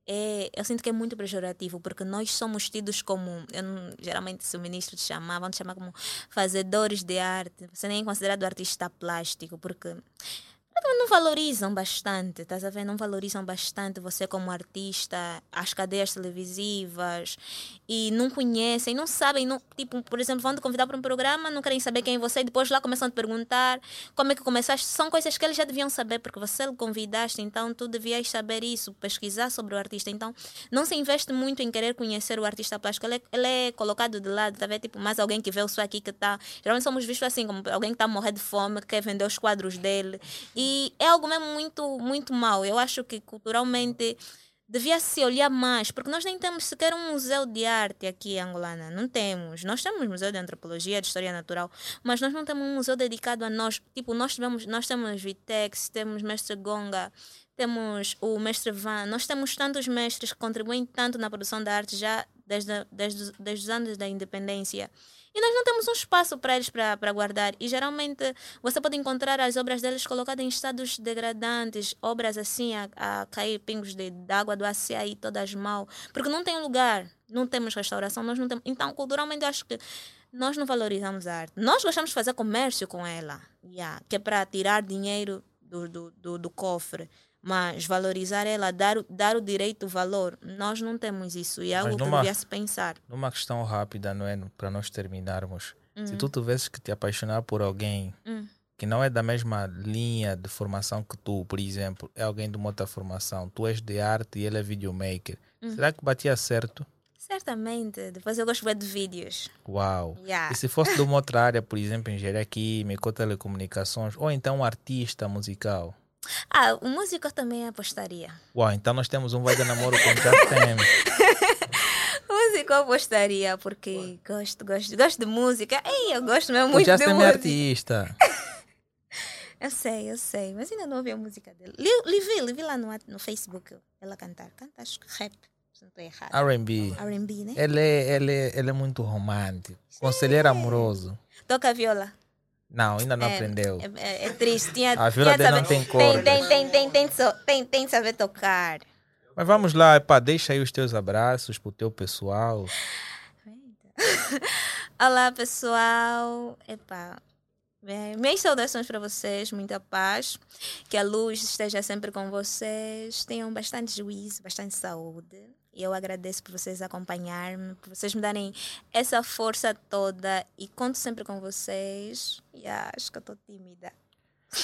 é, eu sinto que é muito pejorativo, porque nós somos tidos como, eu geralmente se o ministro te chamar, vão te chamar como fazedores de arte. Você nem é considerado artista plástico, porque não valorizam bastante, estás a ver? Não valorizam bastante você como artista, as cadeias televisivas e não conhecem, não sabem, não, tipo, por exemplo, vão te convidar para um programa, não querem saber quem é você, e depois lá começam a te perguntar como é que começaste. São coisas que eles já deviam saber, porque você o convidaste, então tu devias saber isso, pesquisar sobre o artista. Então, não se investe muito em querer conhecer o artista plástico, ele é, ele é colocado de lado, tá a ver? Tipo, mais alguém que vê o seu aqui que está. Geralmente somos vistos assim, como alguém que está a morrer de fome, que quer vender os quadros dele. E é algo mesmo muito, muito mau. Eu acho que culturalmente devia se olhar mais, porque nós nem temos sequer um museu de arte aqui em Angolana. Não temos. Nós temos museu de antropologia, de história natural, mas nós não temos um museu dedicado a nós. Tipo, nós tivemos, nós temos Vitex, temos Mestre Gonga, temos o Mestre Van, nós temos tantos mestres que contribuem tanto na produção da arte já desde, desde, desde os anos da independência. E nós não temos um espaço para eles para guardar. E geralmente você pode encontrar as obras deles colocadas em estados degradantes, obras assim a, a cair pingos de, de água do açaí, todas mal, porque não tem lugar, não temos restauração, nós não temos. Então, culturalmente, eu acho que nós não valorizamos a arte. Nós gostamos de fazer comércio com ela, yeah, que é para tirar dinheiro do, do, do, do cofre. Mas valorizar ela, dar, o- dar o direito, o valor, nós não temos isso. E é algo que numa- devia se pensar. Numa questão rápida, não é? Para nós terminarmos. Se Hum, tu tivesses que te apaixonar por alguém hum. que não é da mesma linha de formação que tu, por exemplo, é alguém de uma outra formação, tu és de arte e ele é videomaker, Hum. será que batia certo? Certamente. Depois eu gosto de vídeos. Uau! Yeah. E se fosse de uma outra área, por exemplo, engenharia química ou telecomunicações, ou então um artista musical? Ah, o músico também apostaria. Uau, então nós temos um vai de namoro com Just Tem. Músico eu apostaria, porque gosto, gosto, gosto de música. Ei, eu gosto mesmo O muito Just de é música. artista. Eu sei, eu sei, mas ainda não ouvi a música dele. Li, li, vi, li vi lá no, no Facebook ela cantar. Canta, acho que rap, não estou. R&B. R&B, né? Ele é, ele, é, ele é muito romântico. Conselheiro amoroso. Toca viola. Não, ainda não É, aprendeu. É, é- é triste. Tinha, A viola tinha dele não saber- tem tem, cordas. tem, tem, tem, tem, de so- tem, tem saber tocar. Mas vamos lá, epá, deixa aí os teus abraços pro teu pessoal. Olá, pessoal. Epá, é, minhas saudações para vocês, muita paz. Que a luz esteja sempre com vocês. Tenham bastante juízo, bastante saúde. E eu agradeço por vocês acompanhar-me, por vocês me darem essa força toda. E conto sempre com vocês. E acho que eu estou tímida.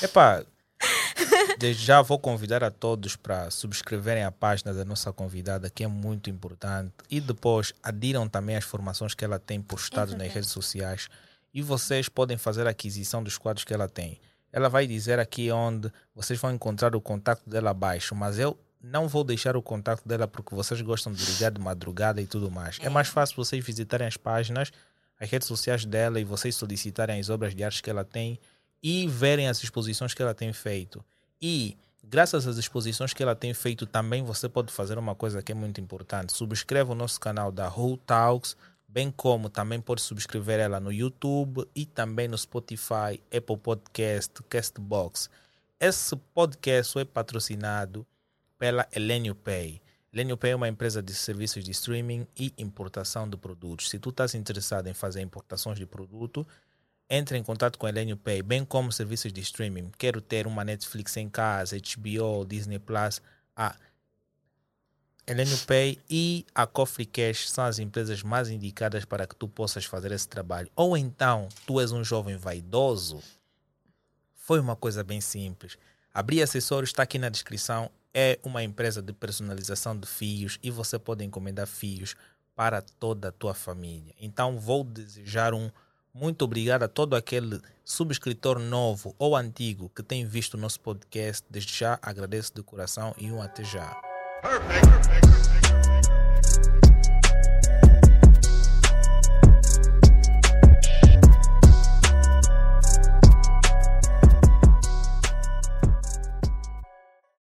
Epá, desde já vou convidar a todos para subscreverem a página da nossa convidada, que é muito importante. E depois adiram também as formações que ela tem postado nas verdade. redes sociais. E vocês podem fazer a aquisição dos quadros que ela tem. Ela vai dizer aqui onde vocês vão encontrar o contato dela abaixo, mas eu não vou deixar o contato dela porque vocês gostam de ligar de madrugada e tudo mais. É mais fácil vocês visitarem as páginas, as redes sociais dela e vocês solicitarem as obras de arte que ela tem e verem as exposições que ela tem feito. E graças às exposições que ela tem feito, também você pode fazer uma coisa que é muito importante. Subscreva o nosso canal da Who Talks, bem como também pode subscrever ela no YouTube e também no Spotify, Apple Podcast, Castbox. Esse podcast é patrocinado pela Elenio Pay. Elenio Pay é uma empresa de serviços de streaming e importação de produtos. Se tu estás interessado em fazer importações de produto, entre em contato com a Elenio Pay, bem como serviços de streaming. Quero ter uma Netflix em casa, HBO, Disney Plus. A Elenio Pay e a Coffee Cash são as empresas mais indicadas para que tu possas fazer esse trabalho. Ou então, tu és um jovem vaidoso. Foi uma coisa bem simples. Abrir acessórios está aqui na descrição. É uma empresa de personalização de fios e você pode encomendar fios para toda a tua família. Então vou desejar um muito obrigado a todo aquele subscritor novo ou antigo que tem visto o nosso podcast. Desde já agradeço de coração e um até já. Perfect. Perfect.